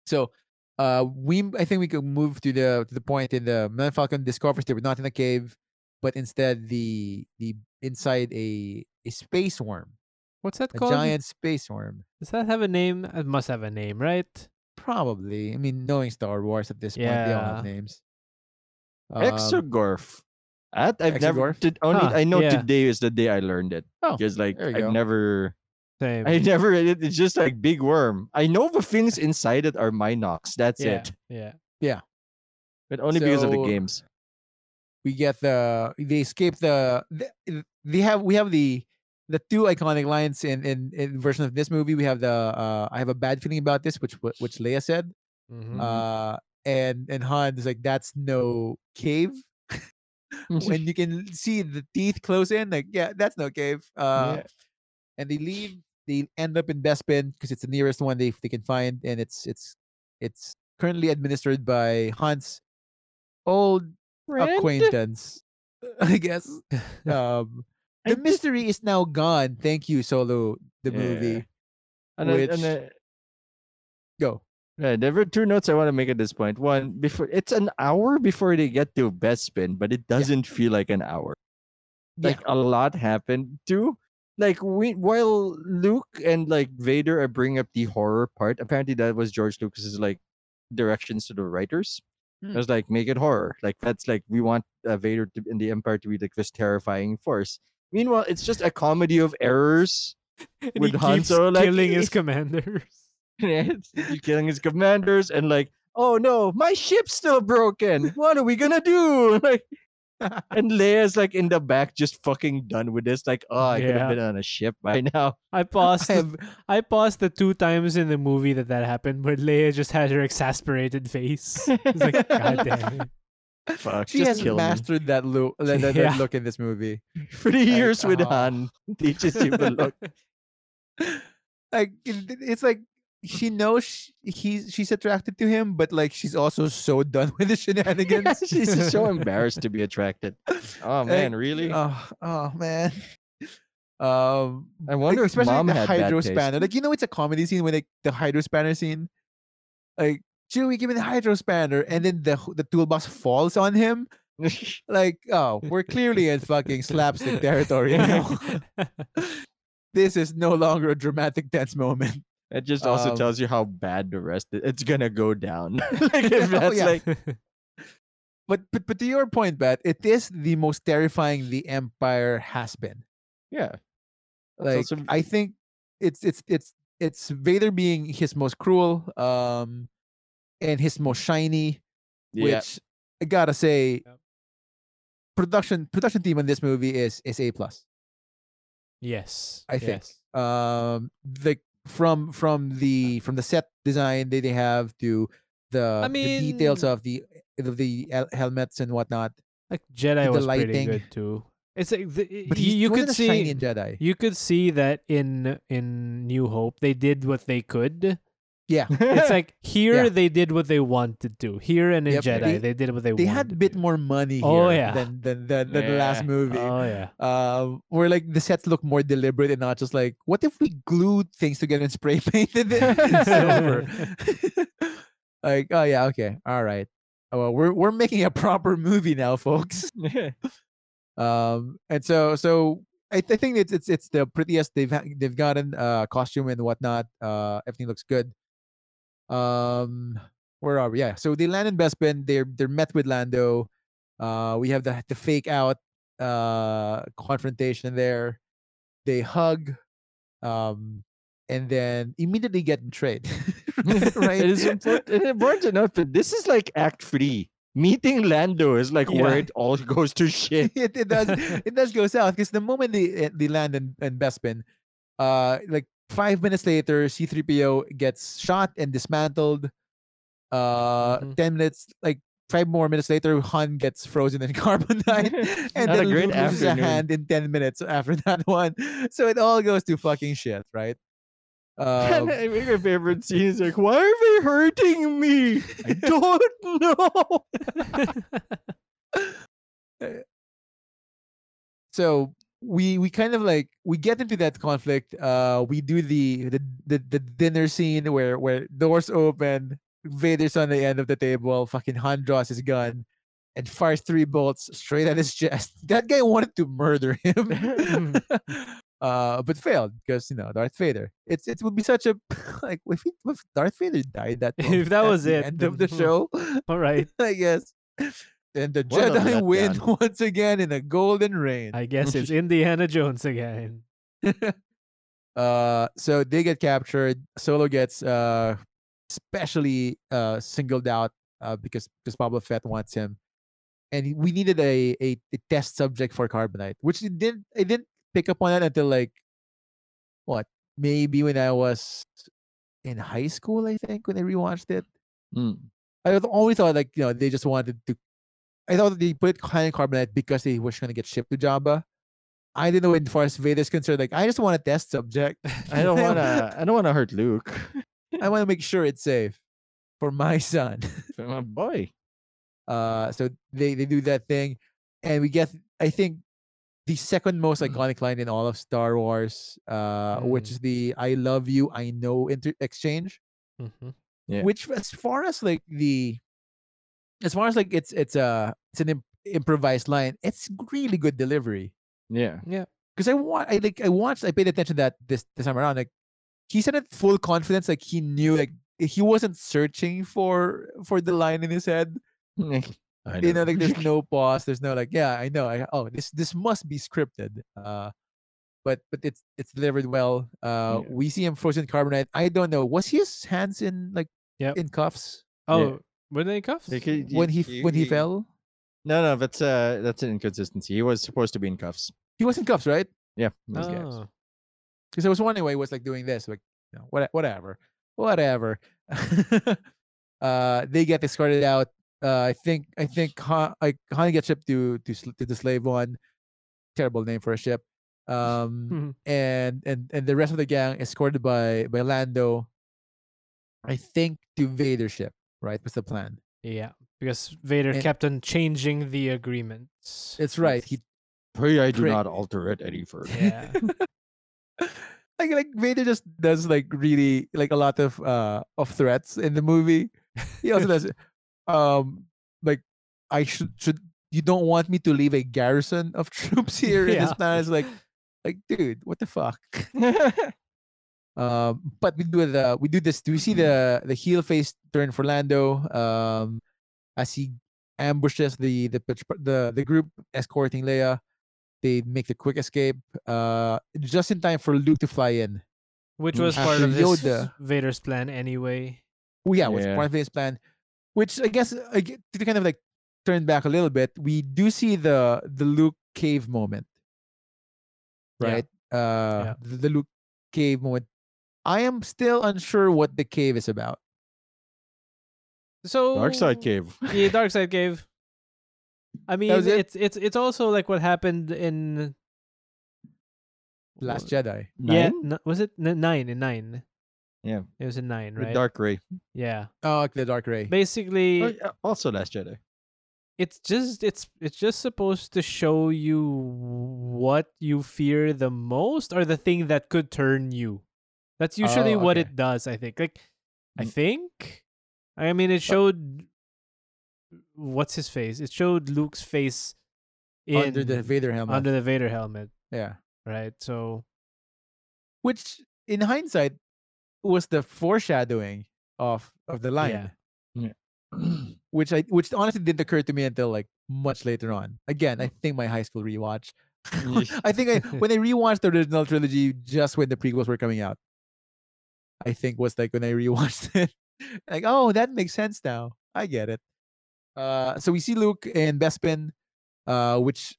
So, uh, we I think we could move to the to the point in the Millennium Falcon discovers they were not in a cave, but instead the the inside a a space worm, What's that a called? giant space worm. Does that have a name? It must have a name, right? Probably. I mean, knowing Star Wars at this point, they all have names. Um, Exogorth. That I've never Exogorth? did only Huh, I know yeah. today is the day I learned it. Oh, Because like there you I've go. never Same. I never it- it's just like big worm. I know the things inside it are Mynocks. That's yeah. it. Yeah. Yeah. But only because of the games. we get the they escape the, the they have we have the the two iconic lines in in in version of this movie. We have the uh, I have a bad feeling about this, which which Leia said. Mhm. Uh, and and Han is like, that's no cave. when you can see the teeth close in, like, yeah, that's no cave. Uh, Yeah. and they leave. They end up in Bespin because it's the nearest one they they can find, and it's it's it's currently administered by Han's old acquaintance, I guess. Um, I the just- mystery is now gone. Thank you, Solo, the Yeah. movie. And, I- and which- I- Go. Yeah, there were two notes I want to make at this point. One, before it's an hour before they get to Bespin, but it doesn't feel like an hour. Like a lot happened. Two, like we while Luke and like Vader are bringing up the horror part. Apparently, that was George Lucas's like directions to the writers. Hmm. It was like make it horror. Like that's like we want uh, Vader to, and the Empire to be like this terrifying force. Meanwhile, it's just a comedy of errors. And with he Han keeps Solo, like, killing his commanders. It's- he's killing his commanders and like, oh no, my ship's still broken. What are we gonna do? Like, and Leia's like in the back, just fucking done with this. Like, oh, I could have been on a ship by now. I paused. I the- have, I paused the two times in the movie that that happened, where Leia just had her exasperated face. It's like, God damn it. Fuck, she just has kill me. mastered that look, that, that, Yeah. that look in this movie. Three years with oh. Han teaches you the look. like it's like she knows sh- he's she's attracted to him, but like she's also so done with the shenanigans. She's just so embarrassed to be attracted. Oh man, really? Oh, oh man. Um, I like, wonder if especially mom the hydro spanner. Like you know, it's a comedy scene when like the hydro spanner scene. Like Chewie, give me the hydro spanner, and then the the toolbox falls on him. Like, oh, we're clearly in fucking slapstick territory now. this is no longer a dramatic tense moment. It just also Um, tells you how bad the rest. i- It's gonna go down. like if Oh, yeah. like But, but but to your point, Bat, it is the most terrifying the Empire has been. yeah. Like also- I think it's it's it's it's Vader being his most cruel, um, and his most shiny. Yeah. Which I gotta say, Yep. production production team on this movie is is a plus. yes. I think. yes. Um, like from from the from the set design that they have to the, I mean, the details of the of the helmets and whatnot. Like Jedi was pretty lighting. good too. It's like the, But you, you could see in Jedi. you could see that in in New Hope they did what they could. Yeah, It's like here Yeah. they did what they wanted to. Here and in Yep, Jedi they- they, did what they, wanted. they had a bit more money here Oh, yeah. than than than, than the last movie. Oh yeah. um, where like the sets look more deliberate and not just like, what if we glued things together and spray painted it silver? like, oh yeah, okay, all right. Oh, well, we're we're making a proper movie now, folks. Um, and so so I, th- I think it's it's it's the prettiest they've ha- they've gotten uh costume and whatnot. Uh, everything looks good. Um, where are we? Yeah, so they land in Bespin. They're they're met with Lando. Uh, we have the the fake out uh confrontation there. They hug, um, and then immediately get betrayed. right? it is important, it's important to note that this is like Act Three. Meeting Lando is like where it all goes to shit. it, it does it does go south because the moment they eh, they land in, in Bespin, Uh, like five minutes later, C3PO gets shot and dismantled. Uh, Mhm. ten minutes, like five more minutes later, Han gets frozen in carbonite, and a then Luke loses a hand in ten minutes after that one. So it all goes to fucking shit, right? Um, I think my favorite scene is like, why are they hurting me? I don't know. so we we kind of like we get into that conflict uh we do the the the, the dinner scene where where doors open vader's on the end of the table fucking han draws his gun and fires three bolts straight at his chest. That guy wanted to murder him. Uh but failed because you know darth vader. It's it would be such a like if, he, if darth vader died that If that was the it, end of the show All right. i guess and the What jedi win once again in a golden rain. I guess it's Indiana Jones again. uh so they get captured solo gets uh specially uh singled out uh because because Boba Fett wants him and we needed a, a a test subject for carbonite which it didn't I didn't pick up on that until like what maybe when I was in high school I think when I rewatched it Hmm. I always thought like you know they just wanted to. I thought they put high carbonite because they were going to get shipped to Jabba. I didn't know as far as Vader's concerned. Like I just want a test subject. I don't wanna I don't wanna hurt Luke. I want to make sure it's safe for my son. For my boy. Uh, so they they do that thing, and we get I think the second most iconic line in all of Star Wars, uh, which Mm. is the "I love you, I know" inter- exchange. Mhm. Yeah. which as far as like the as far as like it's it's a it's an imp- improvised line it's really good delivery Yeah. Yeah. Because i want i like i watched i paid attention that this this time around like he said it full confidence like he knew like he wasn't searching for for the line in his head I you know like there's no pause there's no like yeah i know I, oh this this must be scripted uh but but it's it's delivered well uh Yeah. we see him frozen carbonite i don't know was his hands in like Yep. in cuffs Oh, were they cuffs? Like, he- when he f- when he fell No, no, that's uh that's an inconsistency. He was supposed to be in cuffs. he was in cuffs right Yeah. he was- Oh. because i was wondering why he was like doing this like you know, what, whatever whatever uh they get escorted out uh i think i think Han, like Han gets shipped to to, to the slave one terrible name for a ship um Mhm. and and and the rest of the gang escorted by by lando i think to vader's ship right With the plan Yeah, because Vader And- kept on changing the agreements. it's right he Pray I do Prick. not alter it any further. Yeah. like like Vader just does like really like a lot of uh of threats in the movie. He also does um like I should should you don't want me to leave a garrison of troops here in this Yeah. planet. It's like like dude, what the fuck? Um but we do the we do this do we see the the heel face turn for Lando um as he ambushes the the the the group escorting Leia. They make the quick escape uh just in time for Luke to fly in. Which Mm, was part after of this Yoda. Vader's plan anyway. Well, yeah, was Yeah. part of his plan, which I guess uh, to kind of like turn back a little bit, we do see the the Luke cave moment, Yeah. right? Uh, Yeah. the, the Luke cave moment. I am still unsure what the cave is about. So Dark side cave. Yeah, Dark Side Cave. I mean, it? it's it's it's also like what happened in Last Wha- Jedi. Yeah, Nine? n- was it N- nine in nine? Yeah. It was in nine, With right? Dark Rey. Yeah. Oh, like the Dark Rey. Basically, Oh, also Last Jedi. it's just it's it's just supposed to show you what you fear the most or the thing that could turn you. That's usually Oh, what it does, I think. Like I Mm. think I mean it showed what's his face? It showed Luke's face in under the Vader helmet. under the Vader helmet, yeah. right? So Which, in hindsight, was the foreshadowing of of the line. Yeah. which I which honestly didn't occur to me until like much later on. Again, I think my high school rewatch. I think I when I rewatched the original trilogy just when the prequels were coming out. I think was like when I rewatched it. like, oh, that makes sense now. I get it. Uh so we see Luke and Bespin, uh, which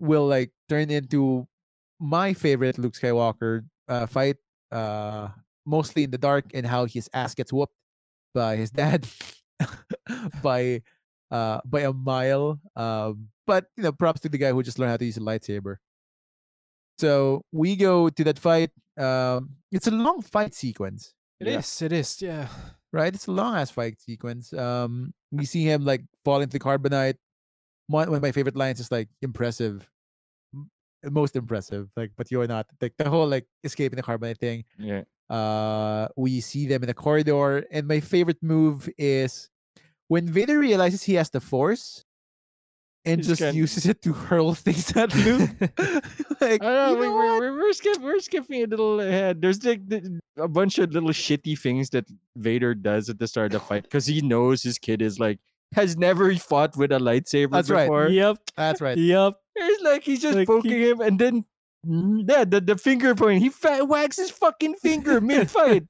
will like turn into my favorite Luke Skywalker uh, fight, uh, mostly in the dark, and how his ass gets whooped by his dad by uh by a mile. Um, but you know, props to the guy who just learned how to use a lightsaber. So we go to that fight. Um, it's a long fight sequence. It is. It is. Yeah. right? It's a long ass fight sequence. Um, we see him like fall into the carbonite. One, one of my favorite lines is like impressive, most impressive. Like, but you're not. Like the whole like escaping the carbonite thing. Yeah. Uh, we see them in the corridor, and my favorite move is when Vader realizes he has the Force. And He's just uses it to hurl things at Luke. like, I know, you we, know we're, we're, we're, skip, we're skipping a little ahead. There's like the, a bunch of little shitty things that Vader does at the start of the fight because he knows his kid is like has never fought with a lightsaber That's right. before. Yep. That's right. Yep. It's like he's just Like, poking he- him, and then yeah, the, the finger point. He fa- wags his fucking finger mid fight.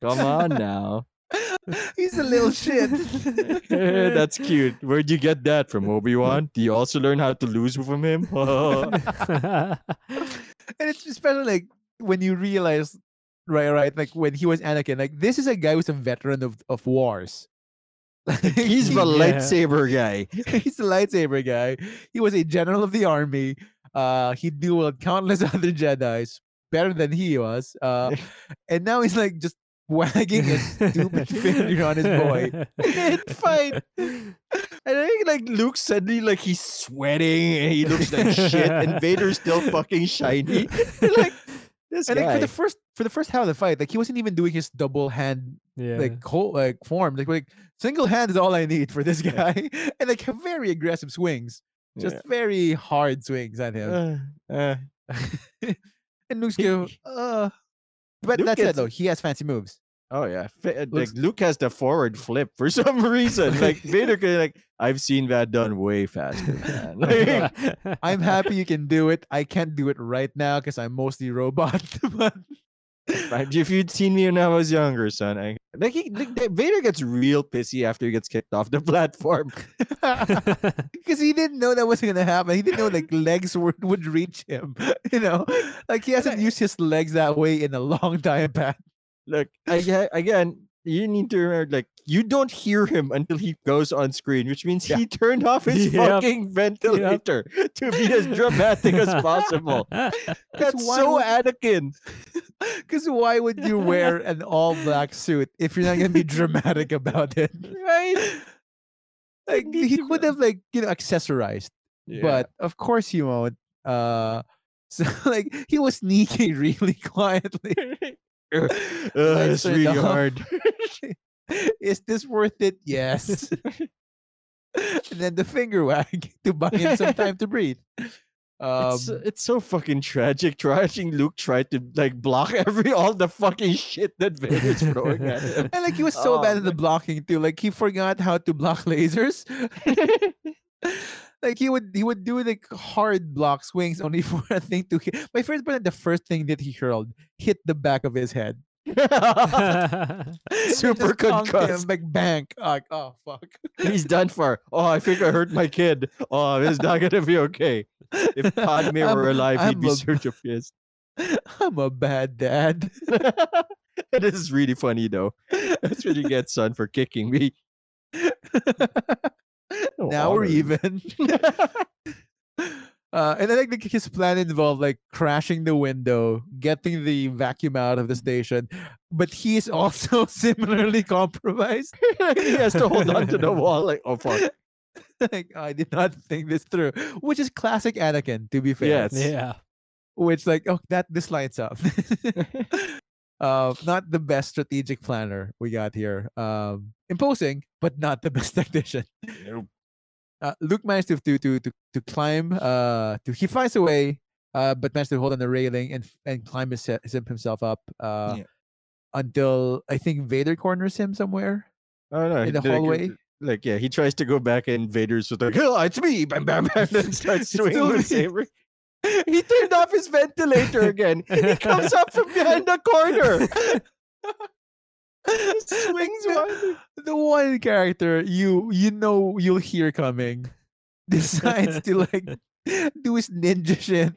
Come on now, He's a little shit. that's cute. Where'd you get that from, Obi Wan? Do you also learn how to lose from him? and it's especially like when you realize right right like when he was anakin like this is a guy who's a veteran of, of wars he's the Yeah. lightsaber guy. he's a lightsaber guy he was a general of the army uh he dueled countless other jedis better than he was uh and now he's like just wagging a stupid finger on his boy. Mid fight. And I think like Luke suddenly like he's sweating and he looks like shit, and Vader's still fucking shiny. like this and like for the first for the first half of the fight like he wasn't even doing his double hand yeah. like whole like form. Like like single hand is all I need for this guy. And like very aggressive swings. Just very hard swings at him. Uh, uh, and Luke's he- go uh but Luke that's it though he has fancy moves oh yeah, uh, like Luke has the forward flip for some reason. Like Vader could like I've seen that done way faster. Man. Like, I'm happy you can do it I can't do it right now because I'm mostly robot but If you'd seen me when I was younger, son, I, like he, like, Vader gets real pissy after he gets kicked off the platform. because he didn't know that wasn't gonna happen. He didn't know like legs would, would reach him. You know, like he hasn't used his legs that way in a long time. Pat. Look, I, again, you need to remember, like, you don't hear him until he goes on screen, which means Yeah. he turned off his Yep. fucking ventilator to be as dramatic as possible. That's so would- Anakin. Because why would you wear an all black suit if you're not gonna be dramatic about it? Right? Like he to could have like you know accessorized, yeah. but of course he won't. Uh, so like he was sneaking really quietly. Uh, it's really off. hard. Is this worth it? Yes. and then the finger wag to buy him some time to breathe. Um, it's, it's so fucking tragic watching Luke try to like block every all the fucking shit that Vader's throwing at him. and like he was so Oh, bad at the blocking too. Like he forgot how to block lasers. Like he would he would do like hard block swings only for a thing to hit. My first part, the first thing that he hurled hit the back of his head. Super Just him, concussed. like bang. Like, oh fuck. He's done for. Oh, I think I hurt my kid. Oh, is not gonna be okay. If Padme I'm- were alive, he'd be a- a pissed. I'm a bad dad. this is really funny though. That's what you get, son, for kicking me. No now we're even. Uh, and I think like, his plan involved like crashing the window, getting the vacuum out of the station, but he's also similarly compromised. he has to hold on to the wall, like, oh fuck. like I did not think this through, which is classic Anakin, to be fair. Yes. yeah. Which like oh that this lights up. uh, not the best strategic planner we got here. Um, imposing, but not the best tactician. Nope. Uh, Luke managed to to to to, to climb. Uh, to he finds a way, uh, but managed to hold on the railing and and climb his, him himself up. Uh, Yeah. until I think Vader corners him somewhere Oh no, in the like, hallway. Like yeah, he tries to go back and Vader's just like, oh, it's me, bam, bam, bam, and starts swinging me. saber. He turned off his ventilator again. He comes up from behind the corner. swings the, wildly. the one character you you know you'll hear coming decides to like do his ninja shit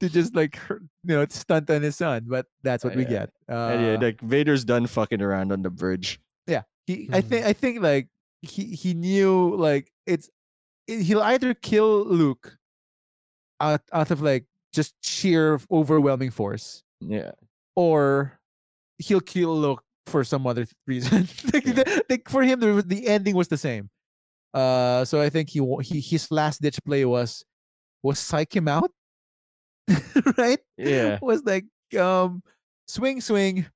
to just like hurt- you know stunt on his son. But that's what Oh, we yeah. get. Uh, yeah, like Vader's done fucking around on the bridge. Yeah, he, I think I think like he he knew like it's it- he'll either kill Luke out out of like just sheer overwhelming force, Yeah. or he'll kill Luke for some other reason. like, Yeah. the- like, for him, there was, the ending was the same. Uh, so I think he wa- he his last ditch play was was psych him out, right? Yeah. was like um swing swing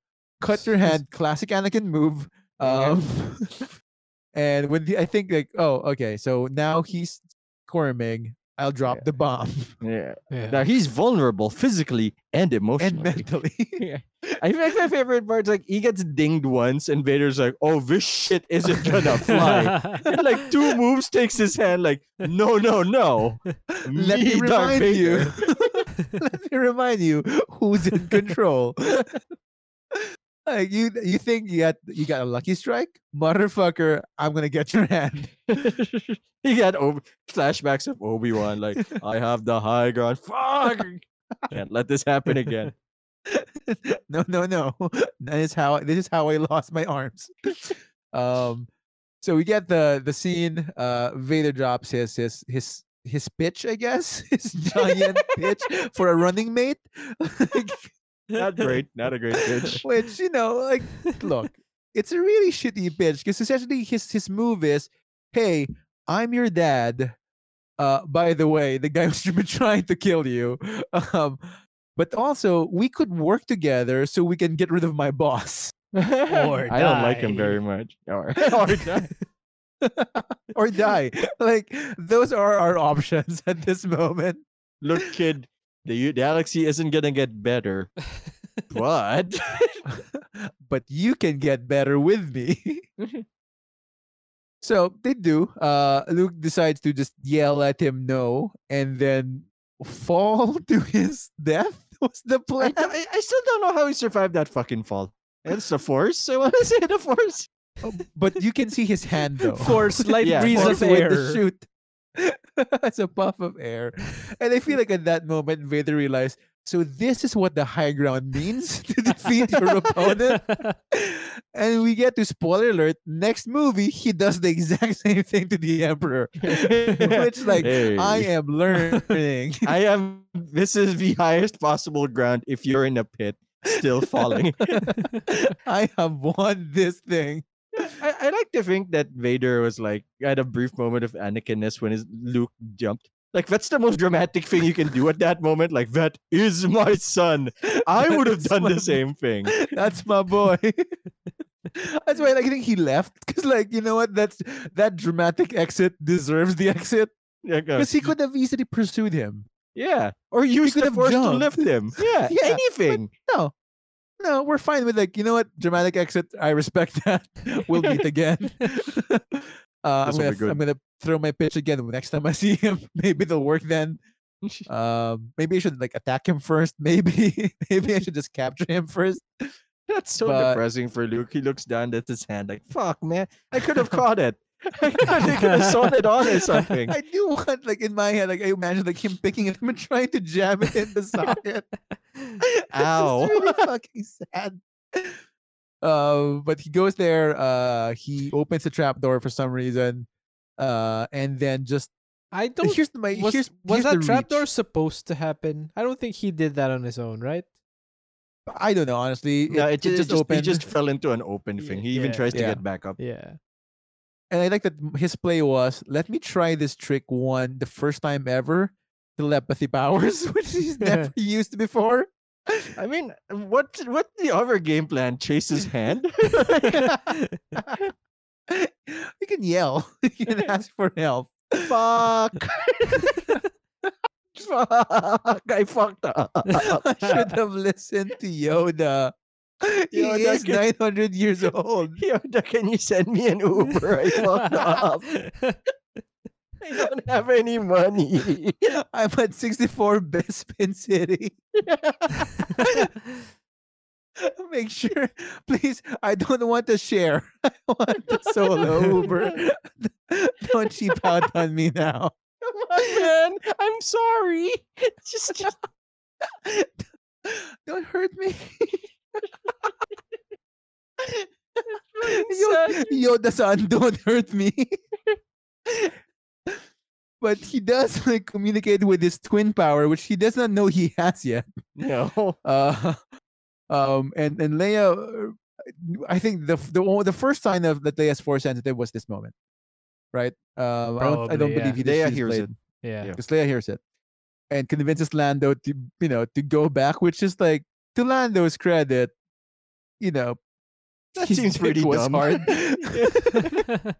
cut your hand classic anakin move Yeah. um and when the, i think like oh okay so now he's squirming i'll drop Yeah. the bomb Yeah. Yeah. Now he's vulnerable physically and emotionally. and mentally yeah. I think my favorite part is like he gets dinged once and Vader's like, oh, this shit isn't gonna fly. and like two moves takes his hand, like, no, no, no. let me Darth remind you let me remind you who's in control like you you think you got you got a lucky strike motherfucker i'm gonna get your hand he got Ob- flashbacks of Obi Wan, like, I have the high ground. Fuck! Can't let this happen again. no, no, no. That is how this is how I lost my arms. um, so we get the the scene. Uh, Vader drops his his his his pitch, I guess, his giant pitch for a running mate. Not great. Not a great pitch. which you know, like, look, it's a really shitty pitch because essentially his his move is, "Hey, I'm your dad. Uh, by the way, the guy who's been trying to kill you. Um, but also we could work together so we can get rid of my boss or I don't like him very much. Or, or die. or die. like those are our options at this moment. Look, kid, the u- galaxy isn't gonna get better, but but you can get better with me. so they do. Uh, Luke decides to just yell at him no, and then fall to his death. Was the I, plan? I, I still don't know how he survived that fucking fall. It's the force. I want to say the force. Oh, but you can see his hand though. Force, slight Yeah, breeze Force of with air. the shoot. it's a puff of air. And I feel like at that moment, Vader realized, so this is what the high ground means to defeat your opponent. And we get to spoiler alert. Next movie, he does the exact same thing to the Emperor. Which, like, I am learning. I am. This is the highest possible ground if you're in a pit, still falling. I have won this thing. I, I like to think that Vader was like had a brief moment of Anakinness when his Luke jumped. Like that's the most dramatic thing you can do at that moment. Like that is my son. I would have done the same thing. That's my boy. That's why like, I think he left because, like, you know what? That's that dramatic exit deserves the exit because he could have easily pursued him. yeah, or use could the have force to lift him. Yeah, Yeah, anything. No, no, we're fine with like, you know what? Dramatic exit. I respect that. we'll meet again. uh, I'm gonna good. I'm gonna throw my pitch again next time I see him. Maybe it'll work then. Um, maybe I should like attack him first. maybe maybe I should just capture him first. That's so But- depressing for Luke. He looks down at his hand like, "Fuck, man, I could have caught it. I could have sewn it on or something." I do want like in my head, like I imagine like him picking it up and trying to jam it in the socket. Ow. Really fucking sad. Uh, but he goes there. Uh, he opens the trap door for some reason. Uh, and then just I don't. here's my was here's was here's that the trapdoor supposed to happen? I don't think he did that on his own, right? I don't know honestly. Yeah, it, just, just just, he just fell into an open Yeah, thing. He even yeah, tries to yeah. get back up. Yeah. and I like that his play was let me try this trick one the first time ever telepathy powers, which he's never used before. I mean, what what the other game plan? Chase his hand? you can yell. You can ask for help. Fuck. Fuck. I fucked up. I should have listened to Yoda. He Yoda is can- 900 years old. Yoda, can you send me an Uber? I fucked up. I don't have any money. I'm at 64 Bespin City. Make sure, please. I don't want to share. I want the solo Uber. don't cheap out on me now. Come on, man. I'm sorry. Just, just Don't hurt me. sad. Yo, Yoda-san, don't hurt me. but he does like communicate with his twin power, which he does not know he has yet. No. Uh, um, and and Leia, uh, I think the the o- the first sign of that Leia's force sensitive was this moment, right? Um, I don't, I don't yeah. believe he Leia hears played- it. Yeah. Yeah. because Leia hears it and convinces Lando to you know to go back, which is like to Lando's credit, you know, That his seems pretty was dumb. hard.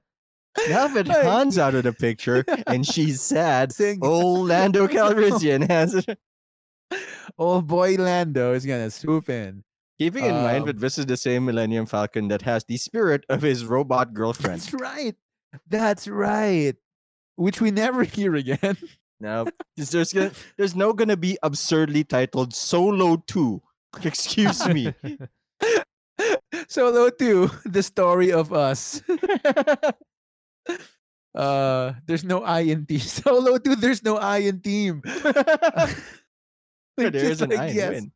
Now that Han's out of the picture and she's sad, Saying- old Lando Calrissian has it. Old boy Lando is gonna swoop in. Keeping in mind Um, that this is the same Millennium Falcon that has the spirit of his robot girlfriend. That's right. That's right. Which we never hear again. No, there's gonna, there's no gonna be absurdly titled Solo 2. Excuse me. Solo 2, the story of us. Uh there's no I in team. Solo 2, there's no I in team. There's is an like, I yes. win.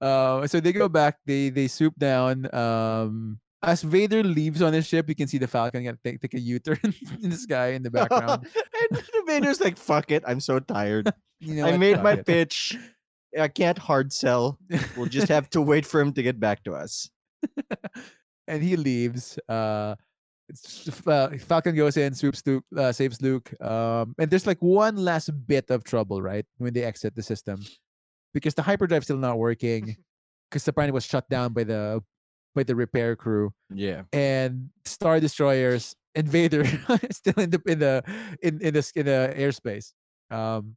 Uh, so they go back. They they swoop down. Um, as Vader leaves on his ship, you can see the Falcon get take, take a U-turn in the sky in the background. and Vader's like, fuck it, I'm so tired. You know I what, made fuck my it. pitch. I can't hard sell. We'll just have to wait for him to get back to us. and he leaves. Uh, uh, Falcon goes in, swoops Luke, uh, saves Luke. Um, and there's like one last bit of trouble, right, when they exit the system, because the hyperdrive's still not working, because apparently it was shut down by the by the repair crew. Yeah. and star destroyers and Vader still in the in the in in the in the airspace. Um,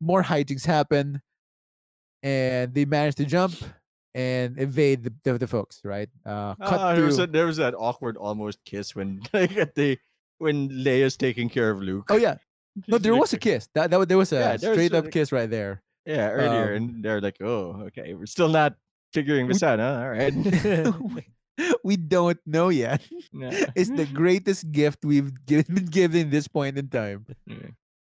more hijinks happen, and they manage to jump and evade the, the, the folks. Right? Uh, cut Ah, there, was a, there was that awkward almost kiss when like at the when Leia's taking care of Luke. oh yeah, no, there was a kiss. That, that there was a Yeah, there straight up kiss right there. Yeah, earlier, um, and they're like, "Oh, okay, we're still not figuring this out, huh? All right." we don't know yet. It's the greatest gift we've given, been given this point in time.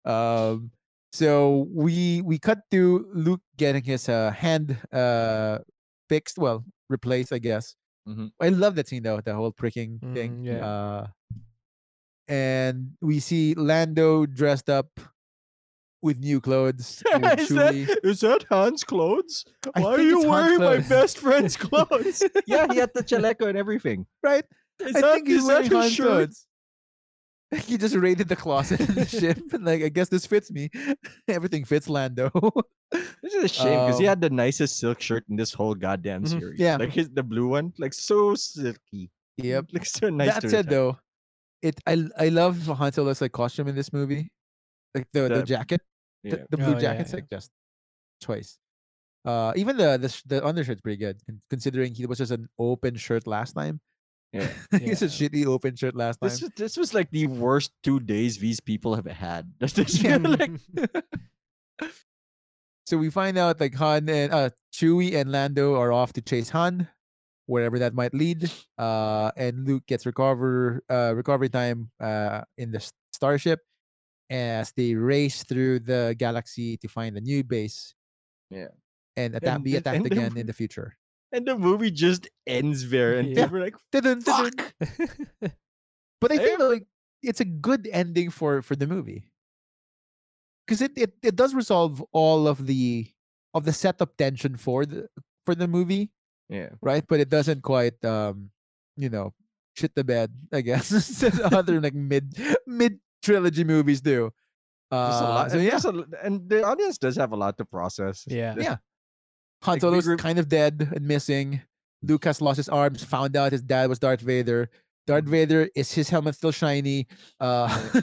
Um, so we we cut to Luke getting his uh, hand uh fixed, well replaced, I guess. Mhm. I love that scene though, the whole pricking thing. Mhm, yeah. Uh, and we see Lando dressed up with new clothes. with is, that, is that Han's clothes? I Why are you wearing my best friend's clothes? yeah, he had the chaleco and everything. right? Is I that, think he's wearing his Han's shirt? clothes. He just raided the closet in the ship. and Like, I guess this fits me. Everything fits Lando. This is a shame because he Um, had the nicest silk shirt in this whole goddamn Mhm. series. Yeah. like his the blue one, like so silky. yep. like so nice. that to said, though, it I I love Han Solo's like costume in this movie, like the the, The- jacket, yeah. the, the blue Oh, yeah, jacket's yeah. like just choice. Uh, even the the, the undershirt's pretty good, considering he was just an open shirt last time. Yeah. He's a shitty open shirt last time. This was, this was like the worst two days these people have had. Does this Yeah. feel like So we find out like Han and uh Chewie and Lando are off to chase Han, wherever that might lead. Uh, and Luke gets recover uh recovery time uh in the starship as they race through the galaxy to find a new base. Yeah. And attack, And be attacked and again in the future. And the movie just ends there and Yeah. people are like fuck. But I think like it's a good ending for for the movie. Because it, it it does resolve all of the of the setup tension for the for the movie. Yeah. right? But it doesn't quite, um, you know, shit the bed. I guess other like mid mid trilogy movies do. There's a Uh, lot, so yeah, a- and the audience does have a lot to process. Yeah. Yeah. Han like, we Solo's re- kind of dead and missing. Lucas lost his arms. Found out his dad was Darth Vader. Darth Vader is his helmet still shiny? Uh,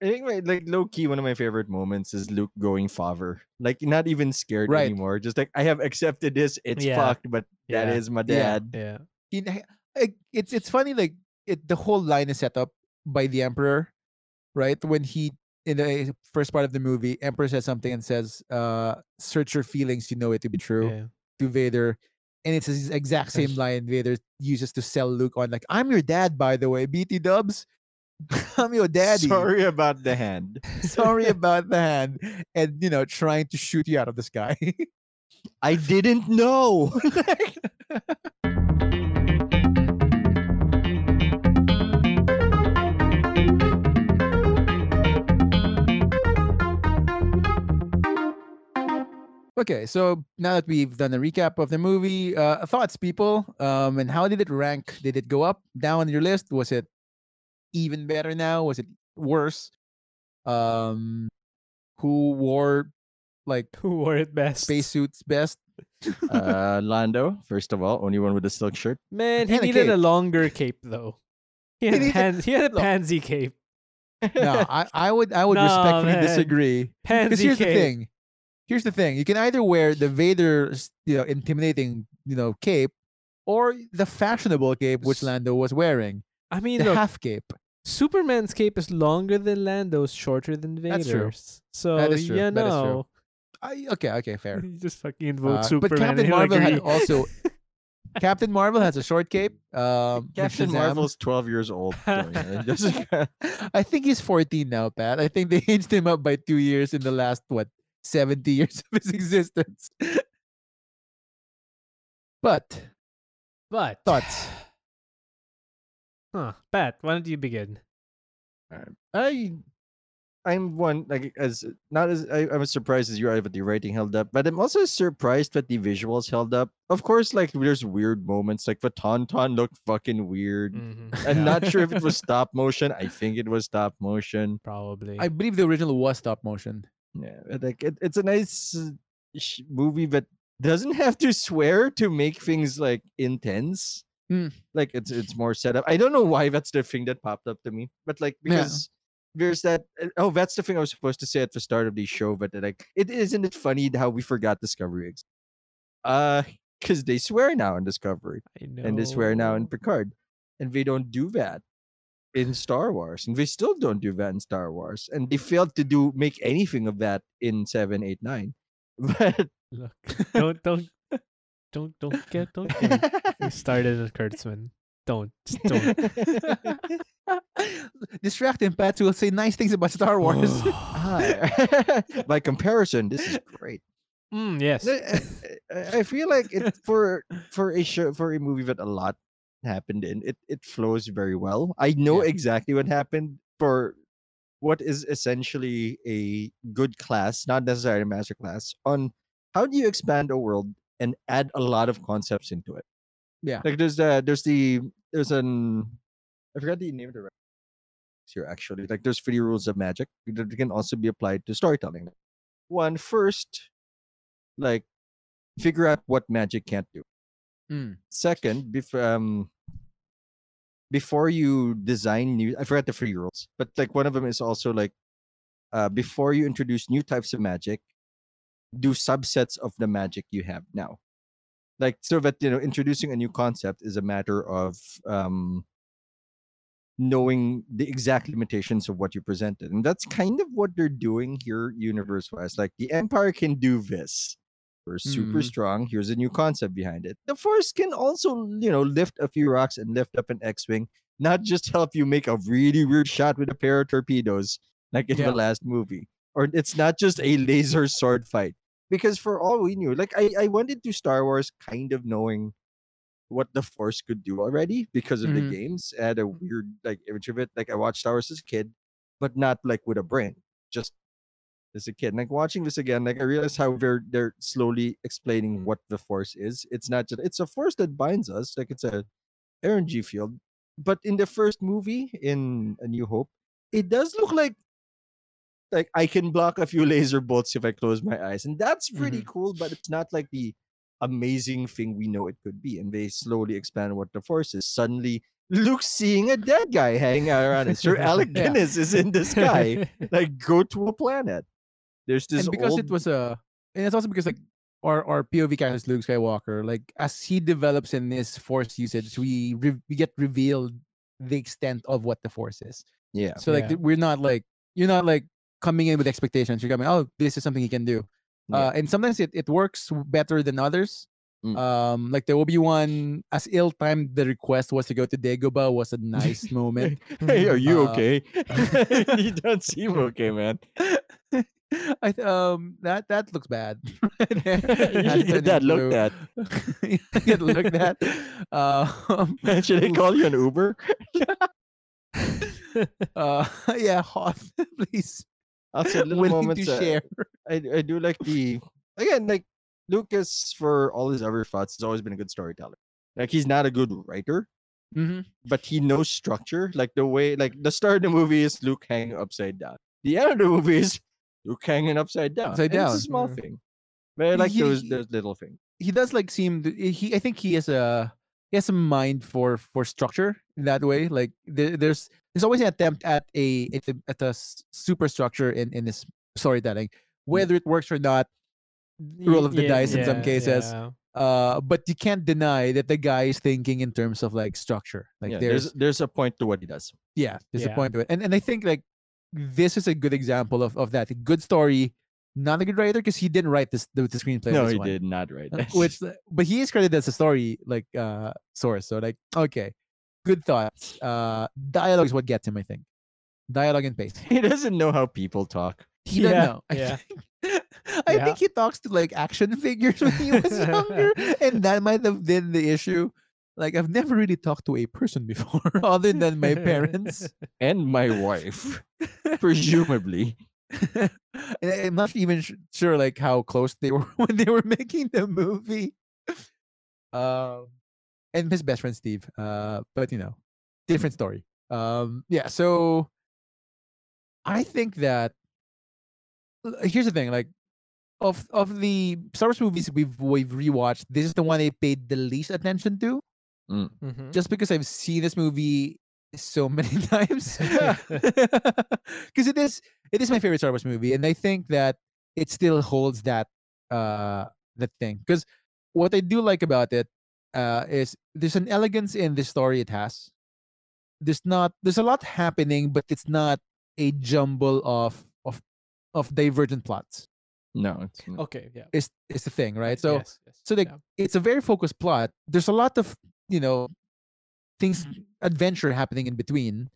I think my, like low key, one of my favorite moments is Luke going father. Like not even scared Right. anymore. Just like I have accepted this. It's Yeah. fucked, but that Yeah. is my dad. yeah. he, it's it's funny like it the whole line is set up by the Emperor, right? When he in the first part of the movie, Emperor says something and says, uh, "Search your feelings, you know it to be true." Yeah. to Vader, and it's the exact same line Vader uses to sell Luke on. Like, I'm your dad, by the way, BT Dubs. I'm your daddy. Sorry about the hand. Sorry about the hand, and you know, trying to shoot you out of the sky. I didn't know. okay, so now that we've done a recap of the movie, uh, thoughts, people, um, and how did it rank? Did it go up, down on your list? Was it even better now? Was it worse? Um, who wore like Who wore it best? spacesuits best? uh, Lando, first of all, only one with a silk shirt. Man, he And a needed a cape. longer cape though. He had, needed- pans- he had a pansy cape. no, I, I would I would Nah, respectfully man. disagree. Because Pansy here's cape. the thing. Here's the thing. You can either wear the Vader, you know, intimidating, you know, cape, or the fashionable cape which Lando was wearing, I mean, the look, half cape. Superman's cape is longer than Lando's, shorter than Vader's. That's true. So That is true. you That is true. know, I, okay, okay, fair. you just fucking vote Uh, Superman. but Captain Marvel had also Captain Marvel has a short cape. Um, Captain Shazam. Marvel's 12 years old. so, yeah, it doesn't- I think he's 14 now, Pat. I think they aged him up by two years in the last what 70 years of his existence. but But thoughts. huh? Pat, why don't you begin? I I'm one like as not as I, I'm as surprised as you are that the writing held up, but I'm also surprised that the visuals held up. Of course, like there's weird moments, like the Tauntaun looked fucking weird. Mhm, I'm Yeah. not sure if it was stop motion. I think it was stop motion. Probably. I believe the original was stop motion. Yeah, like it, it's a nice uh, movie, but doesn't have to swear to make things like intense. Hmm. Like it's it's more set up. I don't know why that's the thing that popped up to me, but like Yeah. because there's that. uh, Oh, that's the thing I was supposed to say at the start of the show, but uh, like it isn't it funny how we forgot Discovery? Uh, because they swear now in Discovery I know. and they swear now in Picard, and they don't do that in Star Wars, and they still don't do that in Star Wars, and they failed to do make anything of that in seven, eight, nine. But Look, don't don't don't don't get don't get started on Kurtzman. Don't just don't. Distract him, Pat. Will say nice things about Star Wars. Ah, By comparison, this is great. Mm, yes. I- I I feel like it for for a show for a movie that a lot happened in it it flows very well. I know Yeah. exactly what happened for what is essentially a good class, not necessarily a master class, on how do you expand a world and add a lot of concepts into it. Yeah. Like there's the there's the there's an I forgot the name of the re- here actually. Like there's three rules of magic that can also be applied to storytelling. One first, like figure out what magic can't do. Mm. Second, bef- um, before you design new, I forgot the three rules, but like one of them is also like, uh, before you introduce new types of magic, do subsets of the magic you have now. Like so that you know, introducing a new concept is a matter of um, knowing the exact limitations of what you presented, and that's kind of what they're doing here, universe-wise. Like the Empire can do this, we're super Mhm. strong. Here's a new concept behind it. The Force can also, you know, lift a few rocks and lift up an X-wing, not just help you make a really weird shot with a pair of torpedoes, like in Yeah. the last movie. Or it's not just a laser sword fight. Because for all we knew, like I, I went into Star Wars kind of knowing what the Force could do already because of Mhm. the games. I had a weird like image of it. Like I watched Star Wars as a kid, but not like with a brain. Just as a kid. Like watching this again, like I realized how they're they're slowly explaining mm-hmm. what the force is. It's not just it's a force that binds us, like it's a RNG field. But in the first movie, in A New Hope, it does look like like I can block a few laser bolts if I close my eyes. And that's pretty mm-hmm. cool, but it's not like the amazing thing we know it could be. And they slowly expand what the force is. Suddenly Luke's seeing a dead guy hanging out around, and Sir Alec Yeah. Guinness is in the sky like go to a planet. There's this and because old, it was a, and it's also because like our our POV character is Luke Skywalker. Like as he develops in his Force usage, we re- we get revealed the extent of what the Force is. yeah. So like Yeah. we're not like you're not like coming in with expectations. You're coming, oh, this is something he can do. Yeah. Uh, and sometimes it, it works better than others. Mm. Um, like the Obi Wan, as ill timed the request was to go to Dagobah was a nice moment. hey, are you Uh, okay? you don't seem okay, man. I th- um that that looks bad. should that looked at. Get looked at. Um, Should I call you an Uber? uh, yeah, hot, please. Also, little Willing moments. to uh, share. I I do like the again like Lucas for all his other thoughts has always been a good storyteller. Like he's not a good writer, Mm-hmm. but he knows structure. Like the way like the start of the movie is Luke hanging upside down. The end of the movie is Luke hanging upside down. Upside And It's a small thing. But like He- those those little things. he does like seem he I think he has a he has a mind for for structure in that way. Like there, there's there's always an attempt at a at a, at a superstructure in in his storytelling, whether it works or not. roll of the Yeah, dice in some cases. yeah. Uh, but you can't deny that the guy is thinking in terms of like structure. Like there's there's there's a point to what he does. yeah, there's a point to it, and and I think like this is a good example of of that. A good story, not a good writer because he didn't write this the, the screenplay. no, this he one. did not write Uh, that. which but he is credited as a story like uh source so like okay good thoughts uh dialogue is what gets him i think dialogue and pace he doesn't know how people talk. he Yeah, doesn't know I yeah. think- i Yeah. think he talks to like action figures when he was younger and that might have been the issue like i've never really talked to a person before other than my parents And my wife. presumably. I'm not even sure like how close they were when they were making the movie. Um, and his best friend Steve. Uh, but you know, different story. Um, yeah. So I think that here's the thing, like. Of of the Star Wars movies we've we've rewatched, this is the one I paid the least attention to, Mhm. just because I've seen this movie so many times. Because it is it is my favorite Star Wars movie, and I think that it still holds that uh that thing. Because what I do like about it uh is there's an elegance in the story it has. There's not there's a lot happening, but it's not a jumble of of of divergent plots. No, it's not. Okay, yeah. it's is the thing, right? So yes, yes, so like yeah. it's a very focused plot. There's a lot of you know things adventure happening in between,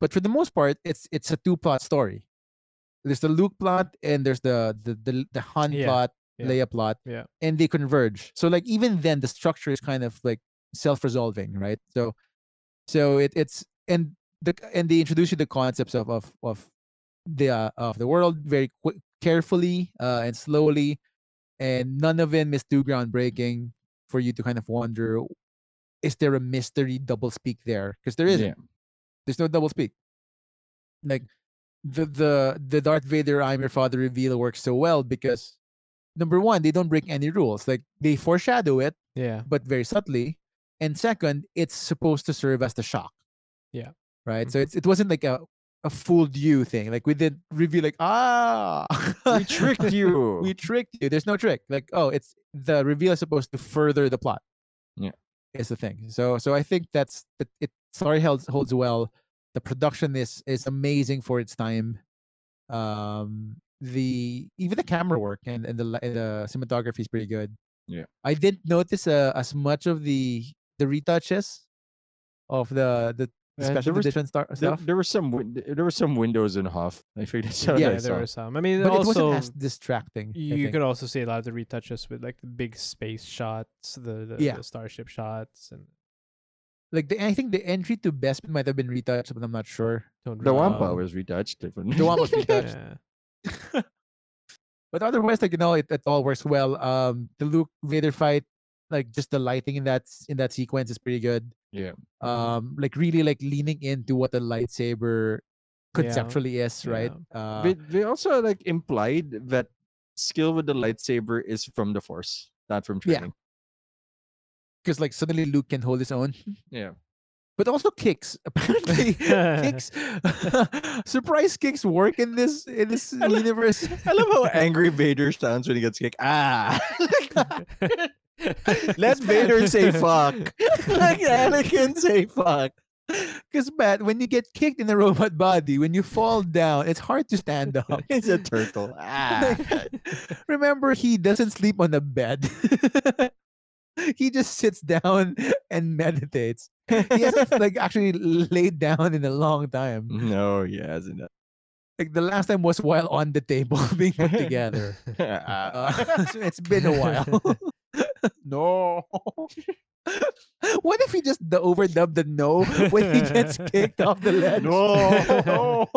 but for the most part, it's it's a two plot story. There's the Luke plot and there's the the the, the Han Yeah, plot, yeah, Leia plot, yeah. and they converge. So like even then, the structure is kind of like self resolving, right? So so it it's and the and they introduce you the concepts of of of the uh, of the world very carefully uh, and slowly, and none of them is too groundbreaking for you to kind of wonder: is there a mystery double speak there? Because there isn't. Yeah. There's no double speak. Like the the the Darth Vader "I'm your father" reveal works so well because number one, they don't break any rules. Like they foreshadow it, Yeah. but very subtly. And second, it's supposed to serve as the shock. Yeah. Right. So it's it wasn't like a a fooled you thing. Like we did reveal like ah We tricked you. we tricked you. There's no trick. Like oh, it's the reveal is supposed to further the plot. Yeah. Is the thing. So so I think that's that it. Story holds holds well. The production is is amazing for its time. Um, the even the camera work and and the and the cinematography is pretty good. Yeah. I didn't notice uh, as much of the the retouches of the the, special there was- edition star- stuff, there were some win- there were some windows in Hoth. I figured that's what Yeah, there saw. were some. I mean, but it wasn't as distracting. You could also see a lot of the retouches with like the big space shots, the the, Yeah. the starship shots, and like the, I think the entry to Bespin might have been retouched, but I'm not sure. don't The Wampa know. was retouched. The one was retouched. But otherwise, like you know, it, it all works well. Um, the Luke Vader fight, like just the lighting in that in that sequence is pretty good. Yeah. Um, like really like leaning into what the lightsaber conceptually is, right? Uh, they, they also like implied that skill with the lightsaber is from the Force, not from Yeah. training. because like suddenly Luke can hold his own, Yeah. but also kicks. Apparently, kicks. surprise kicks work in this in this I universe. I love how angry Vader sounds when he gets kicked. Ah. Let Vader say fuck. Let Anakin say fuck. Because Matt, when you get kicked in a robot body, when you fall down, it's hard to stand up. It's a turtle. Ah. Remember, he doesn't sleep on a bed. he just sits down and meditates. He hasn't like actually laid down in a long time. No, he hasn't. Like the last time was while on the table being put together. Uh, Uh, so it's been a while. no. what if he just the overdub the no when he gets kicked off the ledge? No.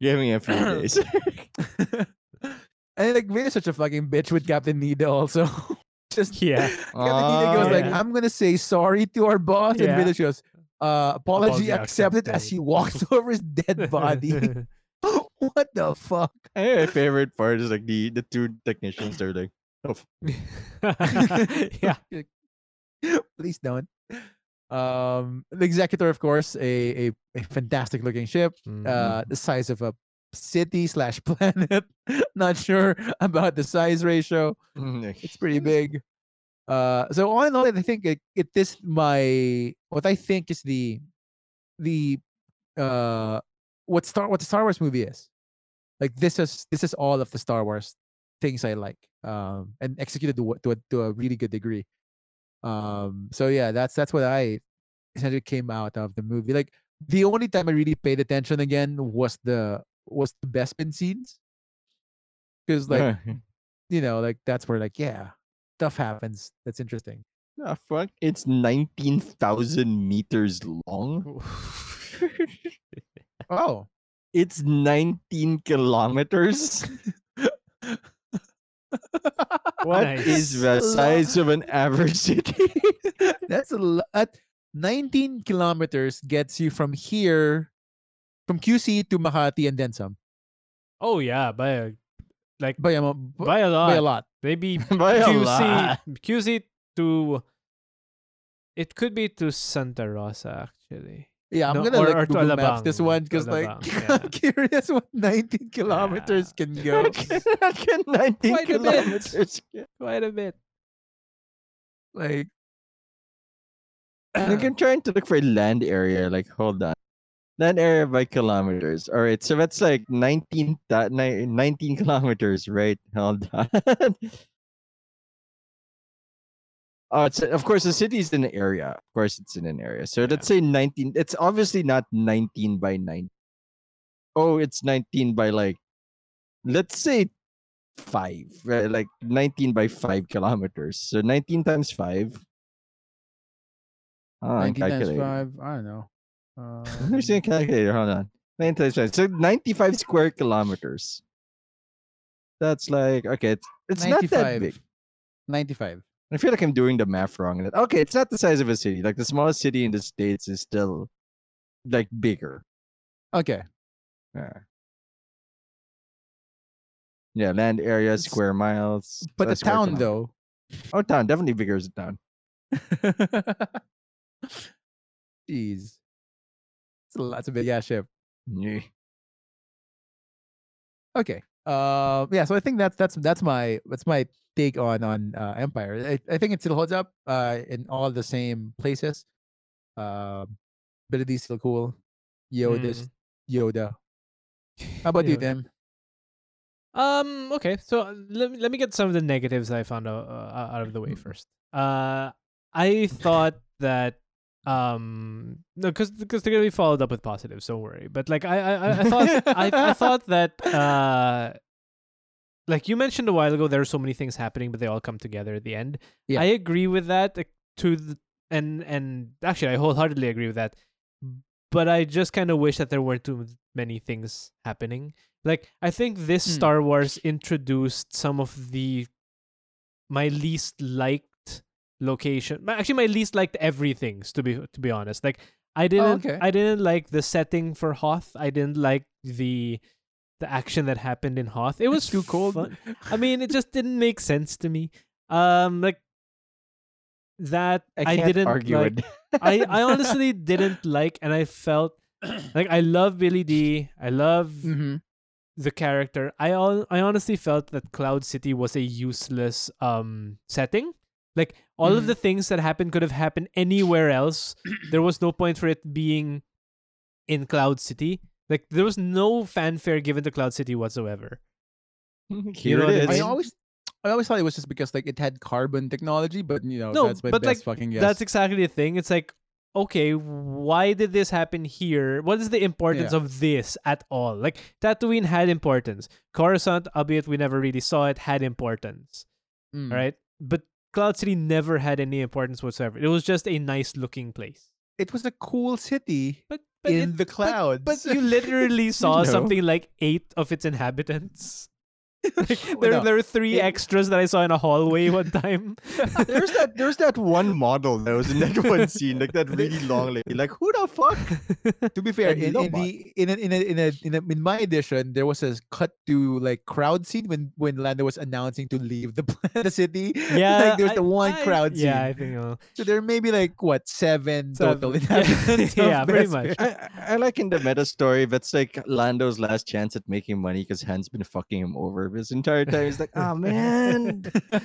Give me a few days. and like is such a fucking bitch with Captain Needa also. just yeah. Captain Needa goes Oh, like. I'm gonna say sorry to our boss, and Yeah. Vin goes, uh, apology, Apology accepted as accepted. he walks over his dead body. what the fuck? And my favorite part is like the the two technicians. They're like, oh, yeah. Please don't. Um, the Executor, of course, a a, a fantastic looking ship, Mhm. uh, the size of a city slash planet. Not sure about the size ratio. It's pretty big. Uh, so all in all, I think it, it this my what I think is the the uh what Star what the Star Wars movie is. Like this is this is all of the Star Wars things I like, um, and executed to a- to a, to a really good degree. Um, so yeah, that's that's what I essentially came out of the movie. Like the only time I really paid attention again was the was the best Bespin scenes, because like you know, like that's where like yeah, stuff happens. That's interesting. Ah, fuck. It's 19,000 meters long. Oh, It's 19 kilometers. What is Nice. the size of an average city? that's a lot. 19 kilometers gets you from here, from QC to Makati and then some. Oh yeah, by a like By a, mo- by a lot. by a lot. Maybe By a QC lot. QC to it could be to Santa Rosa actually. Yeah, I'm No, gonna or- like or Google Maps this one because like Alabang, I'm curious what 19 kilometers can go. can 19 Quite a bit. kilometers. Quite a bit. like Like, I'm trying to look for land area. Like, hold on. Land area by kilometers. All right. So that's like 19, tha- 19 kilometers, right? Hold on. Oh, it's of course the city is in an area. Of course, it's in an area. So let's say 19. It's obviously not 19 by 9. Oh, it's 19 by like, let's say five, right? Like 19 by five kilometers. So 19 times five. Oh, 19 times. 5, I don't know. There's a Um, calculator. Hold on. 9 times 5. So 95 square kilometers. That's like, okay, it's, it's not that big. 95. I feel like I'm doing the math wrong. Okay, it's not the size of a city. Like the smallest city in the States is still like bigger. Okay. Yeah. Yeah, land area, square miles. But uh, the town though. Oh, town. Definitely bigger as a town. Jeez. It's a lot. A big ass ship. Yeah. Okay. Uh, yeah. So I think that's that's that's my that's my take on on uh, Empire. I, I think it still holds up. Uh, in all the same places. Um, ability's still cool. Yoda's Yoda. How about you, Yoda. Tim? Um. Okay. So uh, let me let me get some of the negatives I found out, uh, out of the way Mm. first. Uh, I thought that um no because because they're gonna be followed up with positives. Don't worry. But like I I I- thought I I thought that uh like you mentioned a while ago, there are so many things happening, but they all come together at the end. Yeah. I agree with that. like, to the and and actually, I wholeheartedly agree with that. But I just kind of wish that there weren't too many things happening. Like I think this Hmm. Star Wars introduced some of the my least liked location. Actually, my least liked everything. To be to be honest, like I didn't okay. I didn't like the setting for Hoth. I didn't like the the action that happened in Hoth. It was It's too cold. fun. I mean, it just didn't make sense to me. Um, like that I I, didn't argue like. I I honestly didn't like, and I felt like I love Billy Dee. I love mm-hmm. the character. I al- I honestly felt that Cloud City was a useless um setting. Like all of Mhm. the things that happened could have happened anywhere else. there was no point for it being in Cloud City. Like there was no fanfare given to Cloud City whatsoever. Here know, it's- I always I always thought it was just because like it had carbon technology, but you know No, that's my but, best like, fucking guess. That's exactly the thing. It's like, okay, why did this happen here? What is the importance Yeah. of this at all? Like Tatooine had importance. Coruscant, albeit we never really saw it, had importance. Mm. Right? But Cloud City never had any importance whatsoever. It was just a nice looking place. It was a cool city But but in it- the but- clouds. But, you literally saw something like eight of its inhabitants. Like, there, No. there were three It- extras that I saw in a hallway one time. there's that there's that one model that was in that one scene, like that really long lady. Like who the fuck? to be fair, And in, in the in a, in a, in a, in a, in my edition, there was a cut to like crowd scene when when Lando was announcing to leave the the city. Yeah, like there's I- the one I- crowd scene. Yeah, I think. Uh, So there may be like what seven Seven. total Yeah. inhabitants. Yeah, of pretty much. I, I I like in the meta story, that's like Lando's last chance at making money because Han's been fucking him over this entire time. He's like, oh man.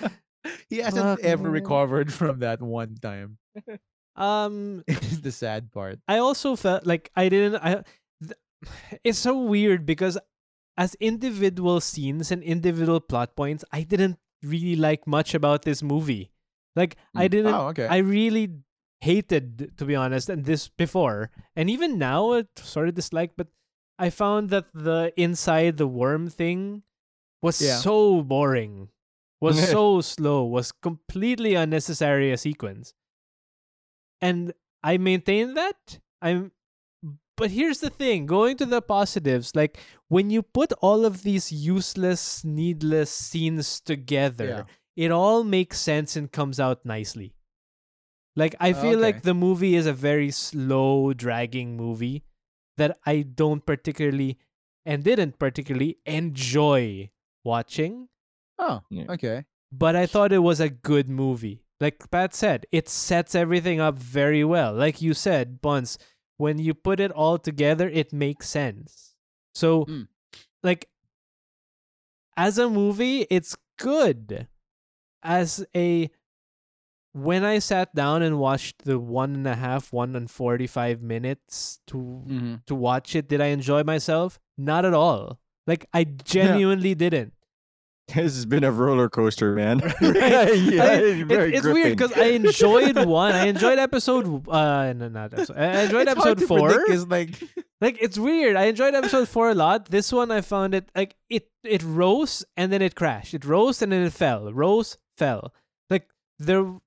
he hasn't Fuck, ever man. recovered from that one time. um, Is the sad part. I also felt like I didn't. I. Th- it's so weird because as individual scenes and individual plot points, I didn't really like much about this movie. Like I Mm. didn't. Oh, okay. I really hated, to be honest, and this before, and even now, it sort of dislike. But I found that the inside the worm thing was Yeah. so boring, was so slow, was completely unnecessary a sequence, and I maintain that. I'm, but here's the thing: going to the positives, like when you put all of these useless, needless scenes together it all makes sense and comes out nicely. Like I feel Okay. like the movie is a very slow dragging movie that I don't particularly and didn't particularly enjoy watching, Oh, Yeah. okay. but I thought it was a good movie. Like Pat said, it sets everything up very well. Like you said, Buns, when you put it all together, it makes sense. So, Mm. like, as a movie, it's good. As a when I sat down and watched the one and a half, one and forty five minutes to Mm-hmm. to watch it, did I enjoy myself? Not at all. Like I genuinely didn't. This has been a roller coaster, man. Right. yeah, I- it's It- it's weird because I enjoyed one. I enjoyed episode. Uh, no, not episode. I enjoyed It's episode four. Is like Like it's weird. I enjoyed episode four a lot. This one I found it like it it rose and then it crashed. It rose and then it fell. Rose fell. Like the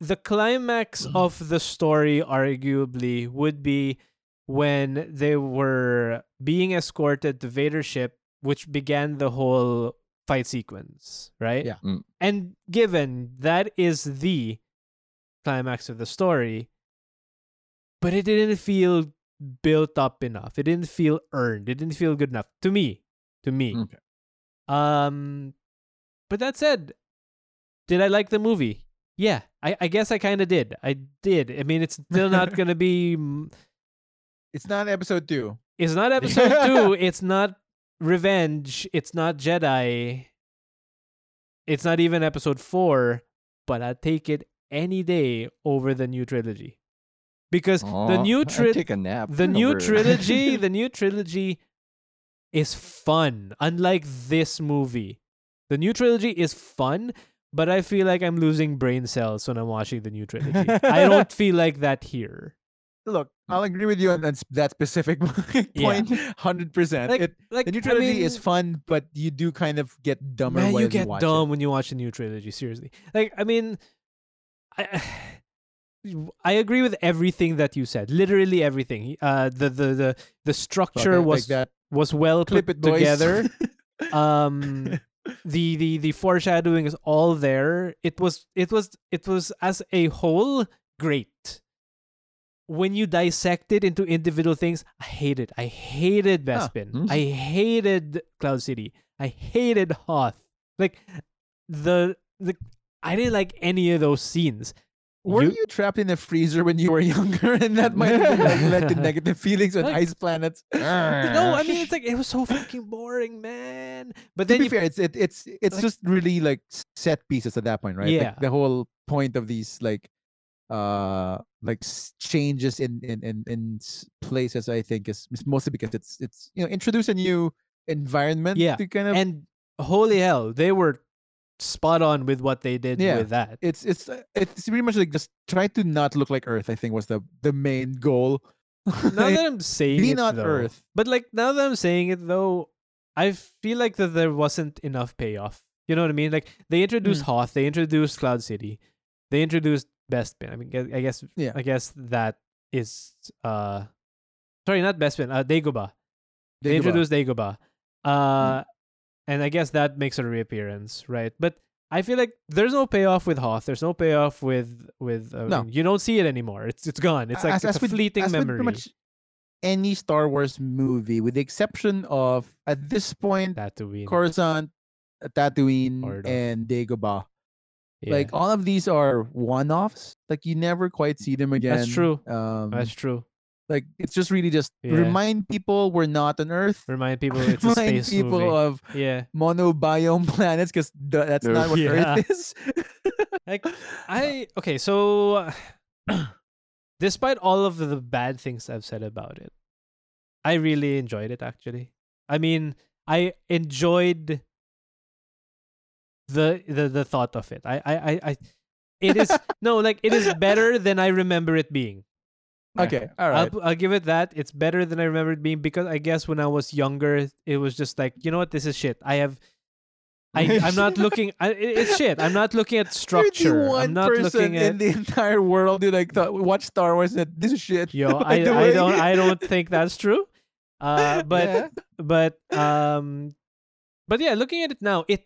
the climax of the story arguably would be when they were being escorted to Vader's ship, which began the whole fight sequence, right? Yeah. Mm. And given that is the climax of the story, but it didn't feel built up enough. It didn't feel earned. It didn't feel good enough to me. To me. Okay. Um, but that said, did I like the movie? Yeah, I, I guess I kind of did. I did. I mean, it's still not gonna be. It's not episode two. It's not episode two. It's not revenge. It's not Jedi. It's not even episode four. But I'd take it any day over the new trilogy, because the new I'd take a nap. the new trilogy the new trilogy is fun unlike this movie the new trilogy is fun but i feel like i'm losing brain cells when i'm watching the new trilogy i don't feel like that here Look, I'll agree with you on that, that specific point, hundred percent. like, It like the new I trilogy is fun, but you do kind of get dumber man, you get watch dumb It. when you watch the new trilogy seriously like i mean i I agree with everything that you said. Literally everything. Uh, the the the the structure like was that. was well Clip put it, together. um the the the foreshadowing is all there it was it was it was as a whole great when you dissect it into individual things i hated i hated Huh. bespin Hmm. i hated cloud city i hated hoth like the the i didn't like any of those scenes Were You- you, trapped in a freezer when you were younger, and that might have been, like, led to negative feelings on Like- ice planets? no i mean it's like it was so fucking boring man but to then be you fair, it's it, it's it's like- just really like set pieces at that point, right? Yeah. Like, the whole point of these like uh like changes in in in, in places, I think, is, is mostly because it's it's you know introduce a new environment Yeah, to kind of and holy hell, they were spot on with what they did Yeah. with that. It's it's uh, it's pretty much like just try to not look like Earth. I think was the the main goal. now that I'm saying be it, not though, Earth. but like now that I'm saying it though, I feel like that there wasn't enough payoff. You know what I mean? Like they introduced Mm. Hoth, they introduced Cloud City, they introduced Bespin. I mean, I guess Yeah. I guess that is uh, sorry, not Bespin, uh, Dagobah. They, introduced Dagobah, uh, Mm. and I guess that makes a reappearance, right? But I feel like there's no payoff with Hoth. There's no payoff with with. I No. you don't see it anymore. It's it's gone. It's like As- it's as a with- fleeting as with memory. Pretty much any Star Wars movie, with the exception of at this point Tatooine. Coruscant, uh, Tatooine, Ordo. and Dagobah. Yeah. Like all of these are one-offs. Like you never quite see them again. That's true. Um, That's true. like it's just really just Yeah. remind people we're not on Earth. Remind people it's a remind space people movie. of yeah. monobiome planets because that's not what Yeah. Earth is. Like I okay, so despite all of the bad things I've said about it, I really enjoyed it actually. I mean, I enjoyed the the the thought of it. I I I, I it is no like it is better than I remember it being. okay, all right. I'll, I'll give it that. It's better than I remember it being because I guess when I was younger, it was just like, you know what, this is shit. I have, I, I'm not looking. I, it's shit. I'm not looking at You're structure. the one I'm not person looking in the entire world who like thought, watch Star Wars and this is shit. Yo, I, I don't I don't think that's true. Uh, but Yeah. but um, but yeah, looking at it now, it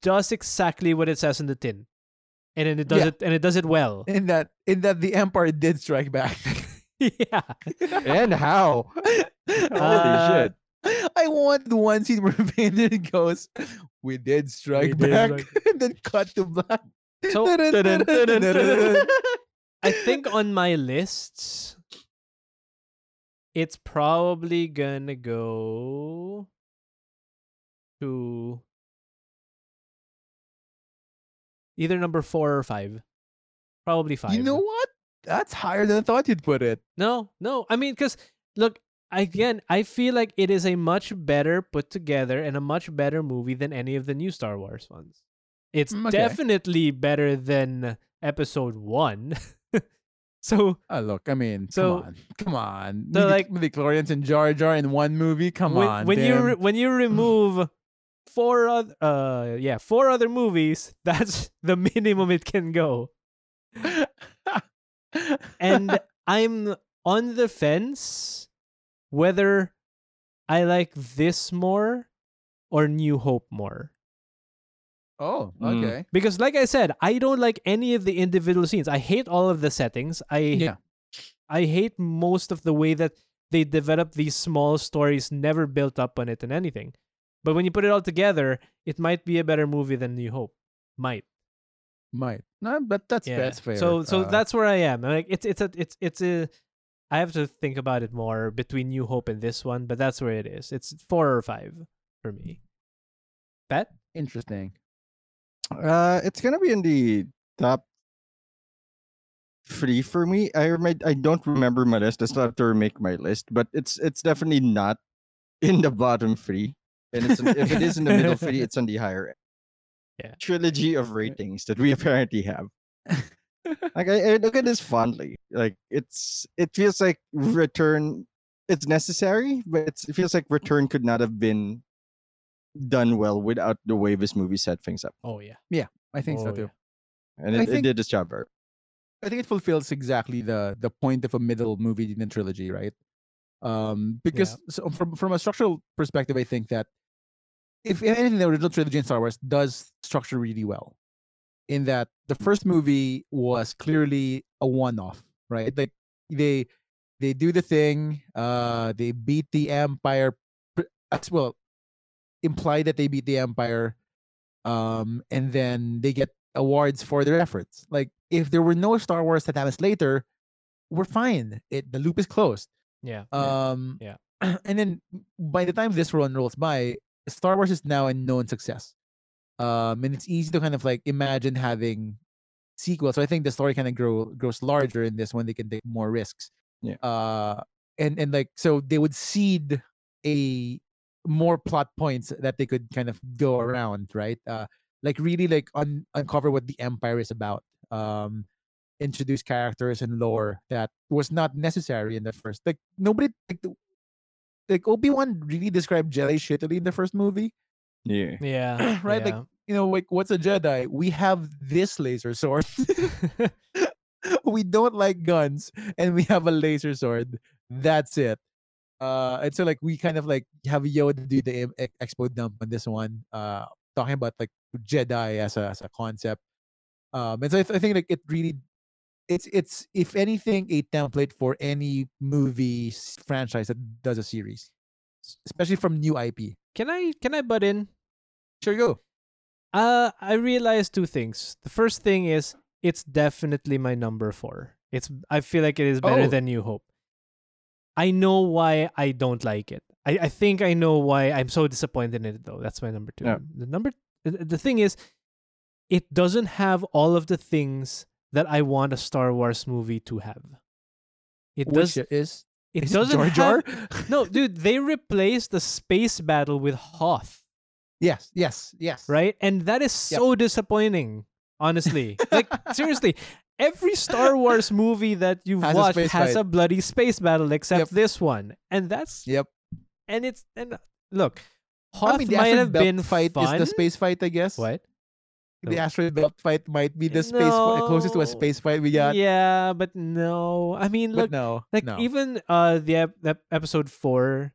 does exactly what it says in the tin, and then it does Yeah. it and it does it well. in that in that the Empire did strike back. yeah. and how? Holy Uh, shit! I want the one scene where Vader goes, "We did strike did back," strike- and then cut to black. So I think on my lists, it's probably gonna go to either number four or five. Probably five. you know what? That's higher than I thought you'd put it. No, no. I mean, because look, again, I feel like it is a much better put together and a much better movie than any of the new Star Wars ones. It's Mm, okay. definitely better than Episode One. so Oh, look, I mean, So- come on, come on. so, like- midichlorians and Jar Jar in one movie. Come when, on, when you re- when you remove four other uh yeah four other movies, that's the minimum it can go. And I'm on the fence whether I like this more or New Hope more. oh, Mm. okay. Because like I said, I don't like any of the individual scenes. I hate all of the settings. I Yeah. I hate most of the way that they develop these small stories, never built up on it and anything. But when you put it all together, it might be a better movie than New Hope. Might. Might. No, but that's Yeah. that's fair. So so Uh, that's where I am. Like it's it's a it's it's a I have to think about it more between New Hope and this one, but that's where it is. It's four or five for me. Bet? interesting. Uh, it's gonna be in the top three for me. I rem- I don't remember my list. I still have to remake my list, but it's it's definitely not in the bottom three. And it's if it is in the middle three, it's on the higher end. Yeah. trilogy of ratings that we apparently have. Like I, I look at this fondly. Like it's it feels like return. It's necessary, but it's, it feels like return could not have been done well without the way this movie set things up, Oh yeah. Yeah, I think so Oh, too. and I it, it did its job very. I think it fulfills exactly the the point of a middle movie in a trilogy, right? Um, because so from from a structural perspective, I think that if anything, the original trilogy in Star Wars does structure really well. In that the first movie was clearly a one-off, right? Like they they do the thing, uh, they beat the Empire, as well, imply that they beat the Empire, um, and then they get awards for their efforts. Like if there were no Star Wars that happens later, we're fine. It the loop is closed. Yeah. Um, Yeah. And then by the time this run rolls by, Star Wars is now a known success. Um, and it's easy to kind of like imagine having sequels. So I think the story kind of grow grows larger in this when they can take more risks. Yeah. Uh, and and like so they would seed a more plot points that they could kind of go around, right? Uh, like really like un- uncover what the empire is about. Um, introduce characters and lore that was not necessary in the first. Like nobody like like Obi Wan really described Jedi shittily in the first movie, Yeah. Yeah. right? Like you know, like what's a Jedi? We have this laser sword. we don't like guns, and we have a laser sword. That's it. Uh, and so like we kind of like have Yoda do the em- expo dump on this one. Uh, talking about like Jedi as a as a concept. Um, and so I, th- I think like it really, it's it's if anything a template for any movie franchise that does a series, especially from new IP. can I can I butt in? Sure, go. Uh, I realized two things. The first thing is it's definitely my number four. It's I feel like it is better Oh. than New Hope. I know why I don't like it. I, I think I know why I'm so disappointed in it though. That's my number two. Yeah. The number the the thing is, it doesn't have all of the things that I want a Star Wars movie to have. It Which does. is It is doesn't Jar Jar? have- no, dude. They replaced the space battle with Hoth yes, yes, yes. right? And that is Yep. so disappointing, honestly. like seriously, every Star Wars movie that you've Has watched space has fight. a bloody space battle except Yep. this one. And that's Yep. and it's and uh, look, Hoth I mean, might have been fight fun. is the space fight, I guess. What? The asteroid belt fight might be the space fight, closest to a space fight we got. Yeah, but no. I mean, but look, no, like no. even uh the ep- ep- episode 4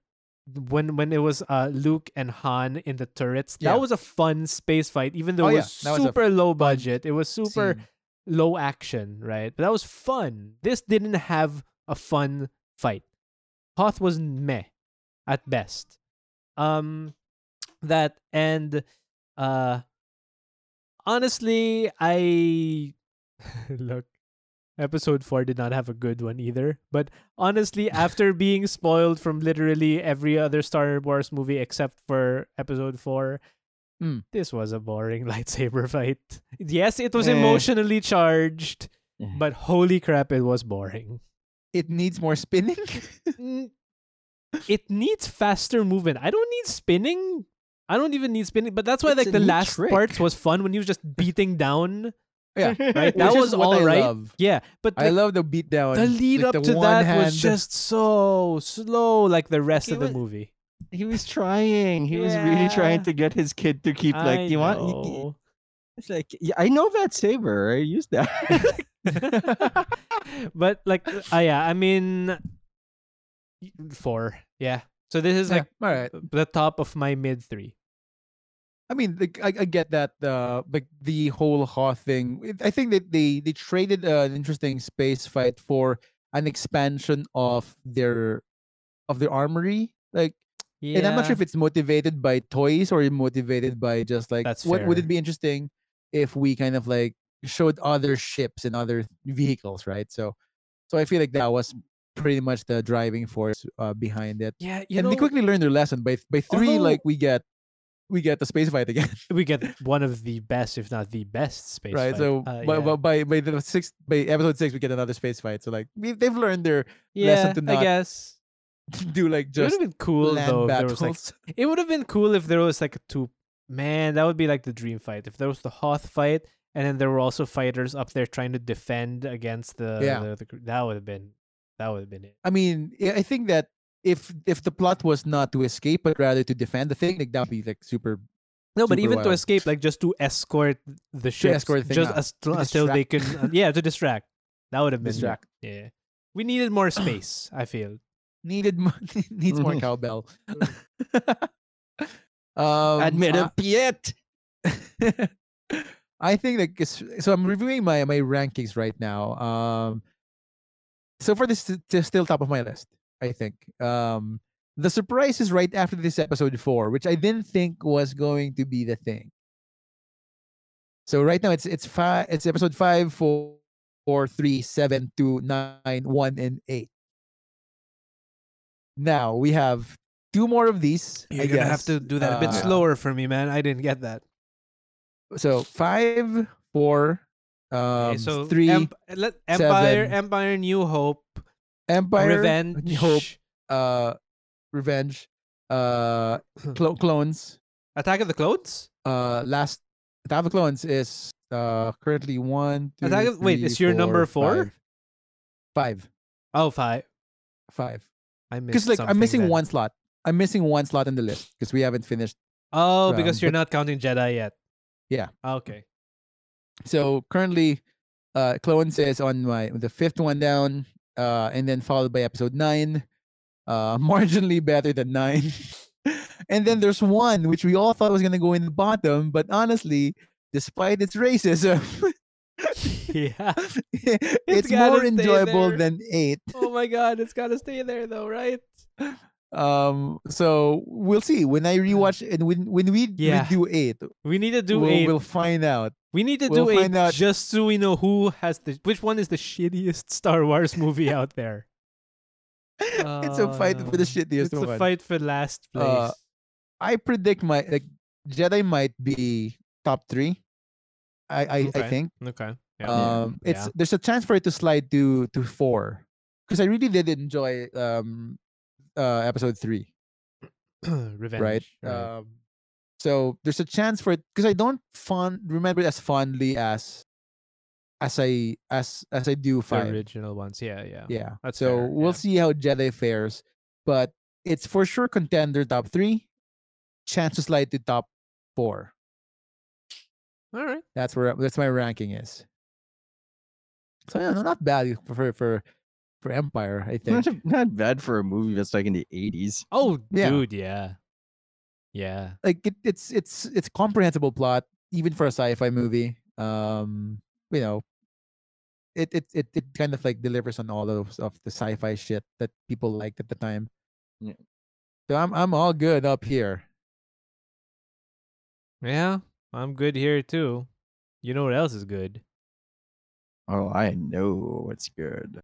when when it was uh Luke and Han in the turrets, Yeah. that was a fun space fight even though Oh, it yeah, was was super low budget. It was super Scene. low action, right? But that was fun. This didn't have a fun fight. Hoth was meh at best. Um that and uh honestly I look episode 4 did not have a good one either. But honestly, after being spoiled from literally every other Star Wars movie except for episode 4, Hmm. this was a boring lightsaber fight. Yes, it was Eh. emotionally charged, Yeah. but holy crap, it was boring. it needs more spinning. Mm, it needs faster movement. I don't need spinning. I don't even need spinning, but that's why It's like the last trick. parts was fun when he was just beating down. yeah, Right? That was is what all I right. love. Yeah, but I love the beatdown. the lead like up the to that hand- was just so slow, like the rest He of the was- movie. he was trying. He was really trying to get his kid to keep like, I you want? y- y- It's like, yeah, I know that saber. I use that. but like, uh, yeah, I mean, four. Yeah. So this is Yeah, like all right. the top of my mid three. I mean, like, I, I get that. Uh, like the whole Hoth thing. I think that they they traded uh, an interesting space fight for an expansion of their of their armory. Like, Yeah. and I'm not sure if it's motivated by toys or motivated by just like That's what would it be interesting if we kind of like showed other ships and other vehicles, right? So, so I feel like that was pretty much the driving force uh, behind it. yeah, and know, they quickly learned their lesson. By by three, although- like we get we get the space fight again. we get one of the best, if not the best, space fight. right fight. so Uh, by, yeah. by by the sixth by episode six we get another space fight so like they've learned their yeah, lesson to I not guess do like it would just have been cool land though. If there battles was like It would have been cool if there was like a two man, that would be like the dream fight. If there was the Hoth fight and then there were also fighters up there trying to defend against the, Yeah. the, the that would have been that would have been it. i mean i I think that if if the plot was not to escape but rather to defend the thing like that would be like super No, but Super even to escape, like just to escort the ship, escort the thing just out. as, To until they can, uh, yeah, to distract. That would have been it. Distract. Yeah, we needed more space. I feel. needed mo- needs more Mhm. cowbell um Admit uh, it, Piet. I think like so. I'm reviewing my my rankings right now. Um, so for this, is still top of my list. I think. Um, the surprise is right after this episode four, which I didn't think was going to be the thing. So right now it's it's five. It's episode five, four, four, three, seven, two, nine, one, and eight. Now we have two more of these. You're I gonna have to do that a bit Uh, slower for me, man. I didn't get that. so five, four, um, Okay, so three, Emp- let, Empire, seven, Empire, New Hope, Empire, Revenge, Hope, uh, Revenge, uh, clo- clones, Attack of the Clones. uh, last Attack of the Clones is uh currently one. Two, Attack of- wait, three, is your number four? Five. Five. Oh, five. Five. I because like I'm missing then. one slot. I'm missing one slot in the list because we haven't finished. Oh, because you're but- not counting Jedi yet. Yeah. Okay. So currently, uh, Clones is on my the fifth one down, uh, and then followed by episode nine, uh, marginally better than nine. and then there's one which we all thought was gonna go in the bottom, but honestly, despite its racism, yeah. it's, gotta more enjoyable there. than eight. Oh my God, it's gotta stay there though, right? Um, so we'll see when I rewatch and when when we, Yeah. we do eight, We need to do we'll, 8 we'll find out. We need to we'll do eight find out- just so we know who has the which one is the shittiest Star Wars movie out there. it's a fight for the Uh, shittiest It's one. a fight for last place. Uh, I predict my like Jedi might be top three. I I, I think. okay. Yeah. Um, it's Yeah. there's a chance for it to slide to to four because I really did enjoy um uh episode three, Revenge. right? Um, so there's a chance for it because I don't fond remember it as fondly as as I as as I do the original ones. Yeah, yeah. Yeah. That's so fair, we'll yeah. see how Jedi fares, but it's for sure contender top three. Chance to slide to top four. All right. That's where that's my ranking is. So yeah, no, not bad for for for Empire. I think. Not, not bad for a movie that's like in the 80s. Oh, Yeah. dude, yeah. Yeah. Like it, it's it's it's comprehensible plot even for a sci-fi movie. Um, you know, it it it, it kind of like delivers on all of of the sci-fi shit that people liked at the time. Yeah. So I'm I'm all good up here. Yeah. I'm good here too. You know what else is good? Oh, I know what's good.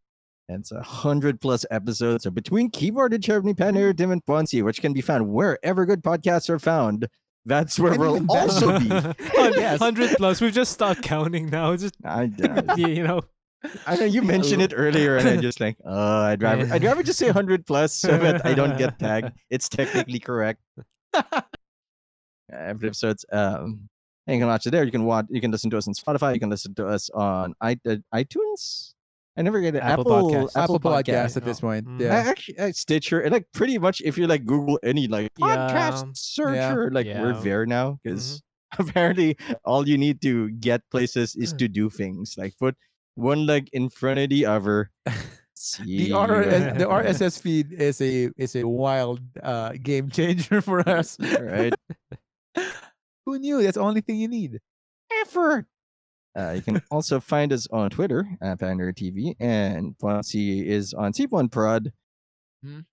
It's a hundred plus episodes of Between Keyboard and Cherubini Panner, Tim and Ponzi, which can be found wherever good podcasts are found. That's where And we'll even also be. Yes. 100 plus. We've just stopped counting now. Just, I, uh, you you know. I know you mentioned it earlier, and I just like, oh, I'd rather, I'd rather just say hundred plus so that I don't get tagged. It's technically correct. Every episode's um, and you can watch it there. You can watch, you can listen to us on Spotify. You can listen to us on i uh, iTunes. I never get it. Apple Apple Podcasts. Apple Podcast. Podcast at this point. mm. I Yeah. actually uh, Stitcher and like pretty much if you like Google any like Yeah. podcast searcher, like we're there now because apparently all you need to get places is to do things like put one leg in front of the other. The RS, the RSS feed is a is a wild uh, game changer for us. right Who knew? That's the only thing you need. effort. Uh, you can also find us on Twitter at Pioneer TV, and Ponzi is on C1 Prod. Mhm.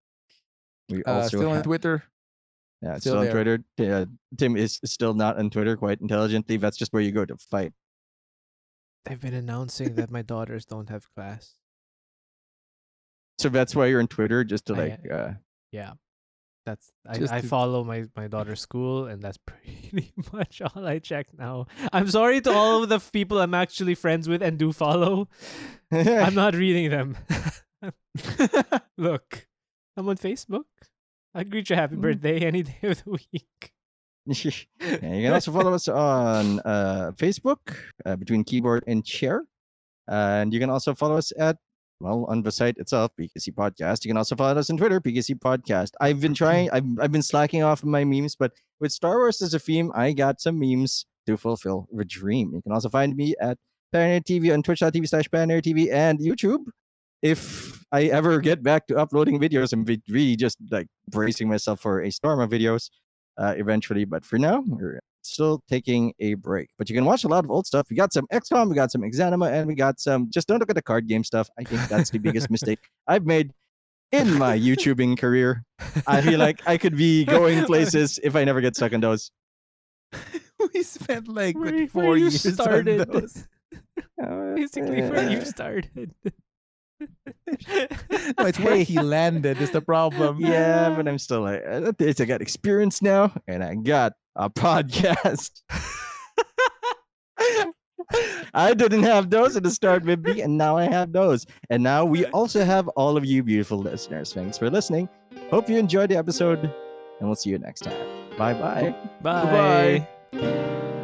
We Uh, also still on Twitter. Yeah, Still still on. Twitter. Uh, Tim is still not on Twitter quite intelligently. That's just where you go to fight. They've been announcing that my daughters don't have class. So that's why you're on Twitter, just to I, like. Uh, Yeah. That's I, Just I follow my, my daughter's school and that's pretty much all I check now. I'm sorry to all of the people I'm actually friends with and do follow. I'm not reading them. Look, I'm on Facebook. I greet you happy Mm. birthday any day of the week. yeah, you can also follow us on uh, Facebook uh, between keyboard and chair, and you can also follow us at well on the site itself, PKC Podcast. You can also follow us on Twitter, PKC Podcast. I've been trying. I've I've been slacking off my memes, but with Star Wars as a theme, I got some memes to fulfill the dream. You can also find me at Pioneer TV on Twitch.tv slash Pioneer TV and YouTube. If I ever get back to uploading videos, I'm be- really just like bracing myself for a storm of videos uh, eventually. But for now, we're still taking a break. But you can watch a lot of old stuff. We got some XCOM, we got some Exanima, and we got some. Just don't look at the card game stuff. I think that's the biggest mistake I've made in my YouTubing career. I feel like I could be going places if I never get stuck on those. we spent like Where, four where you years on started. those. Uh, Basically, where you started. No, it's where he landed is the problem. Yeah, but I'm still like, uh, at least I got experience now, and I got a podcast. I didn't have those at the start with me, and now I have those. And now we also have all of you beautiful listeners. Thanks for listening. Hope you enjoyed the episode, and we'll see you next time. Bye bye. Bye. Goodbye.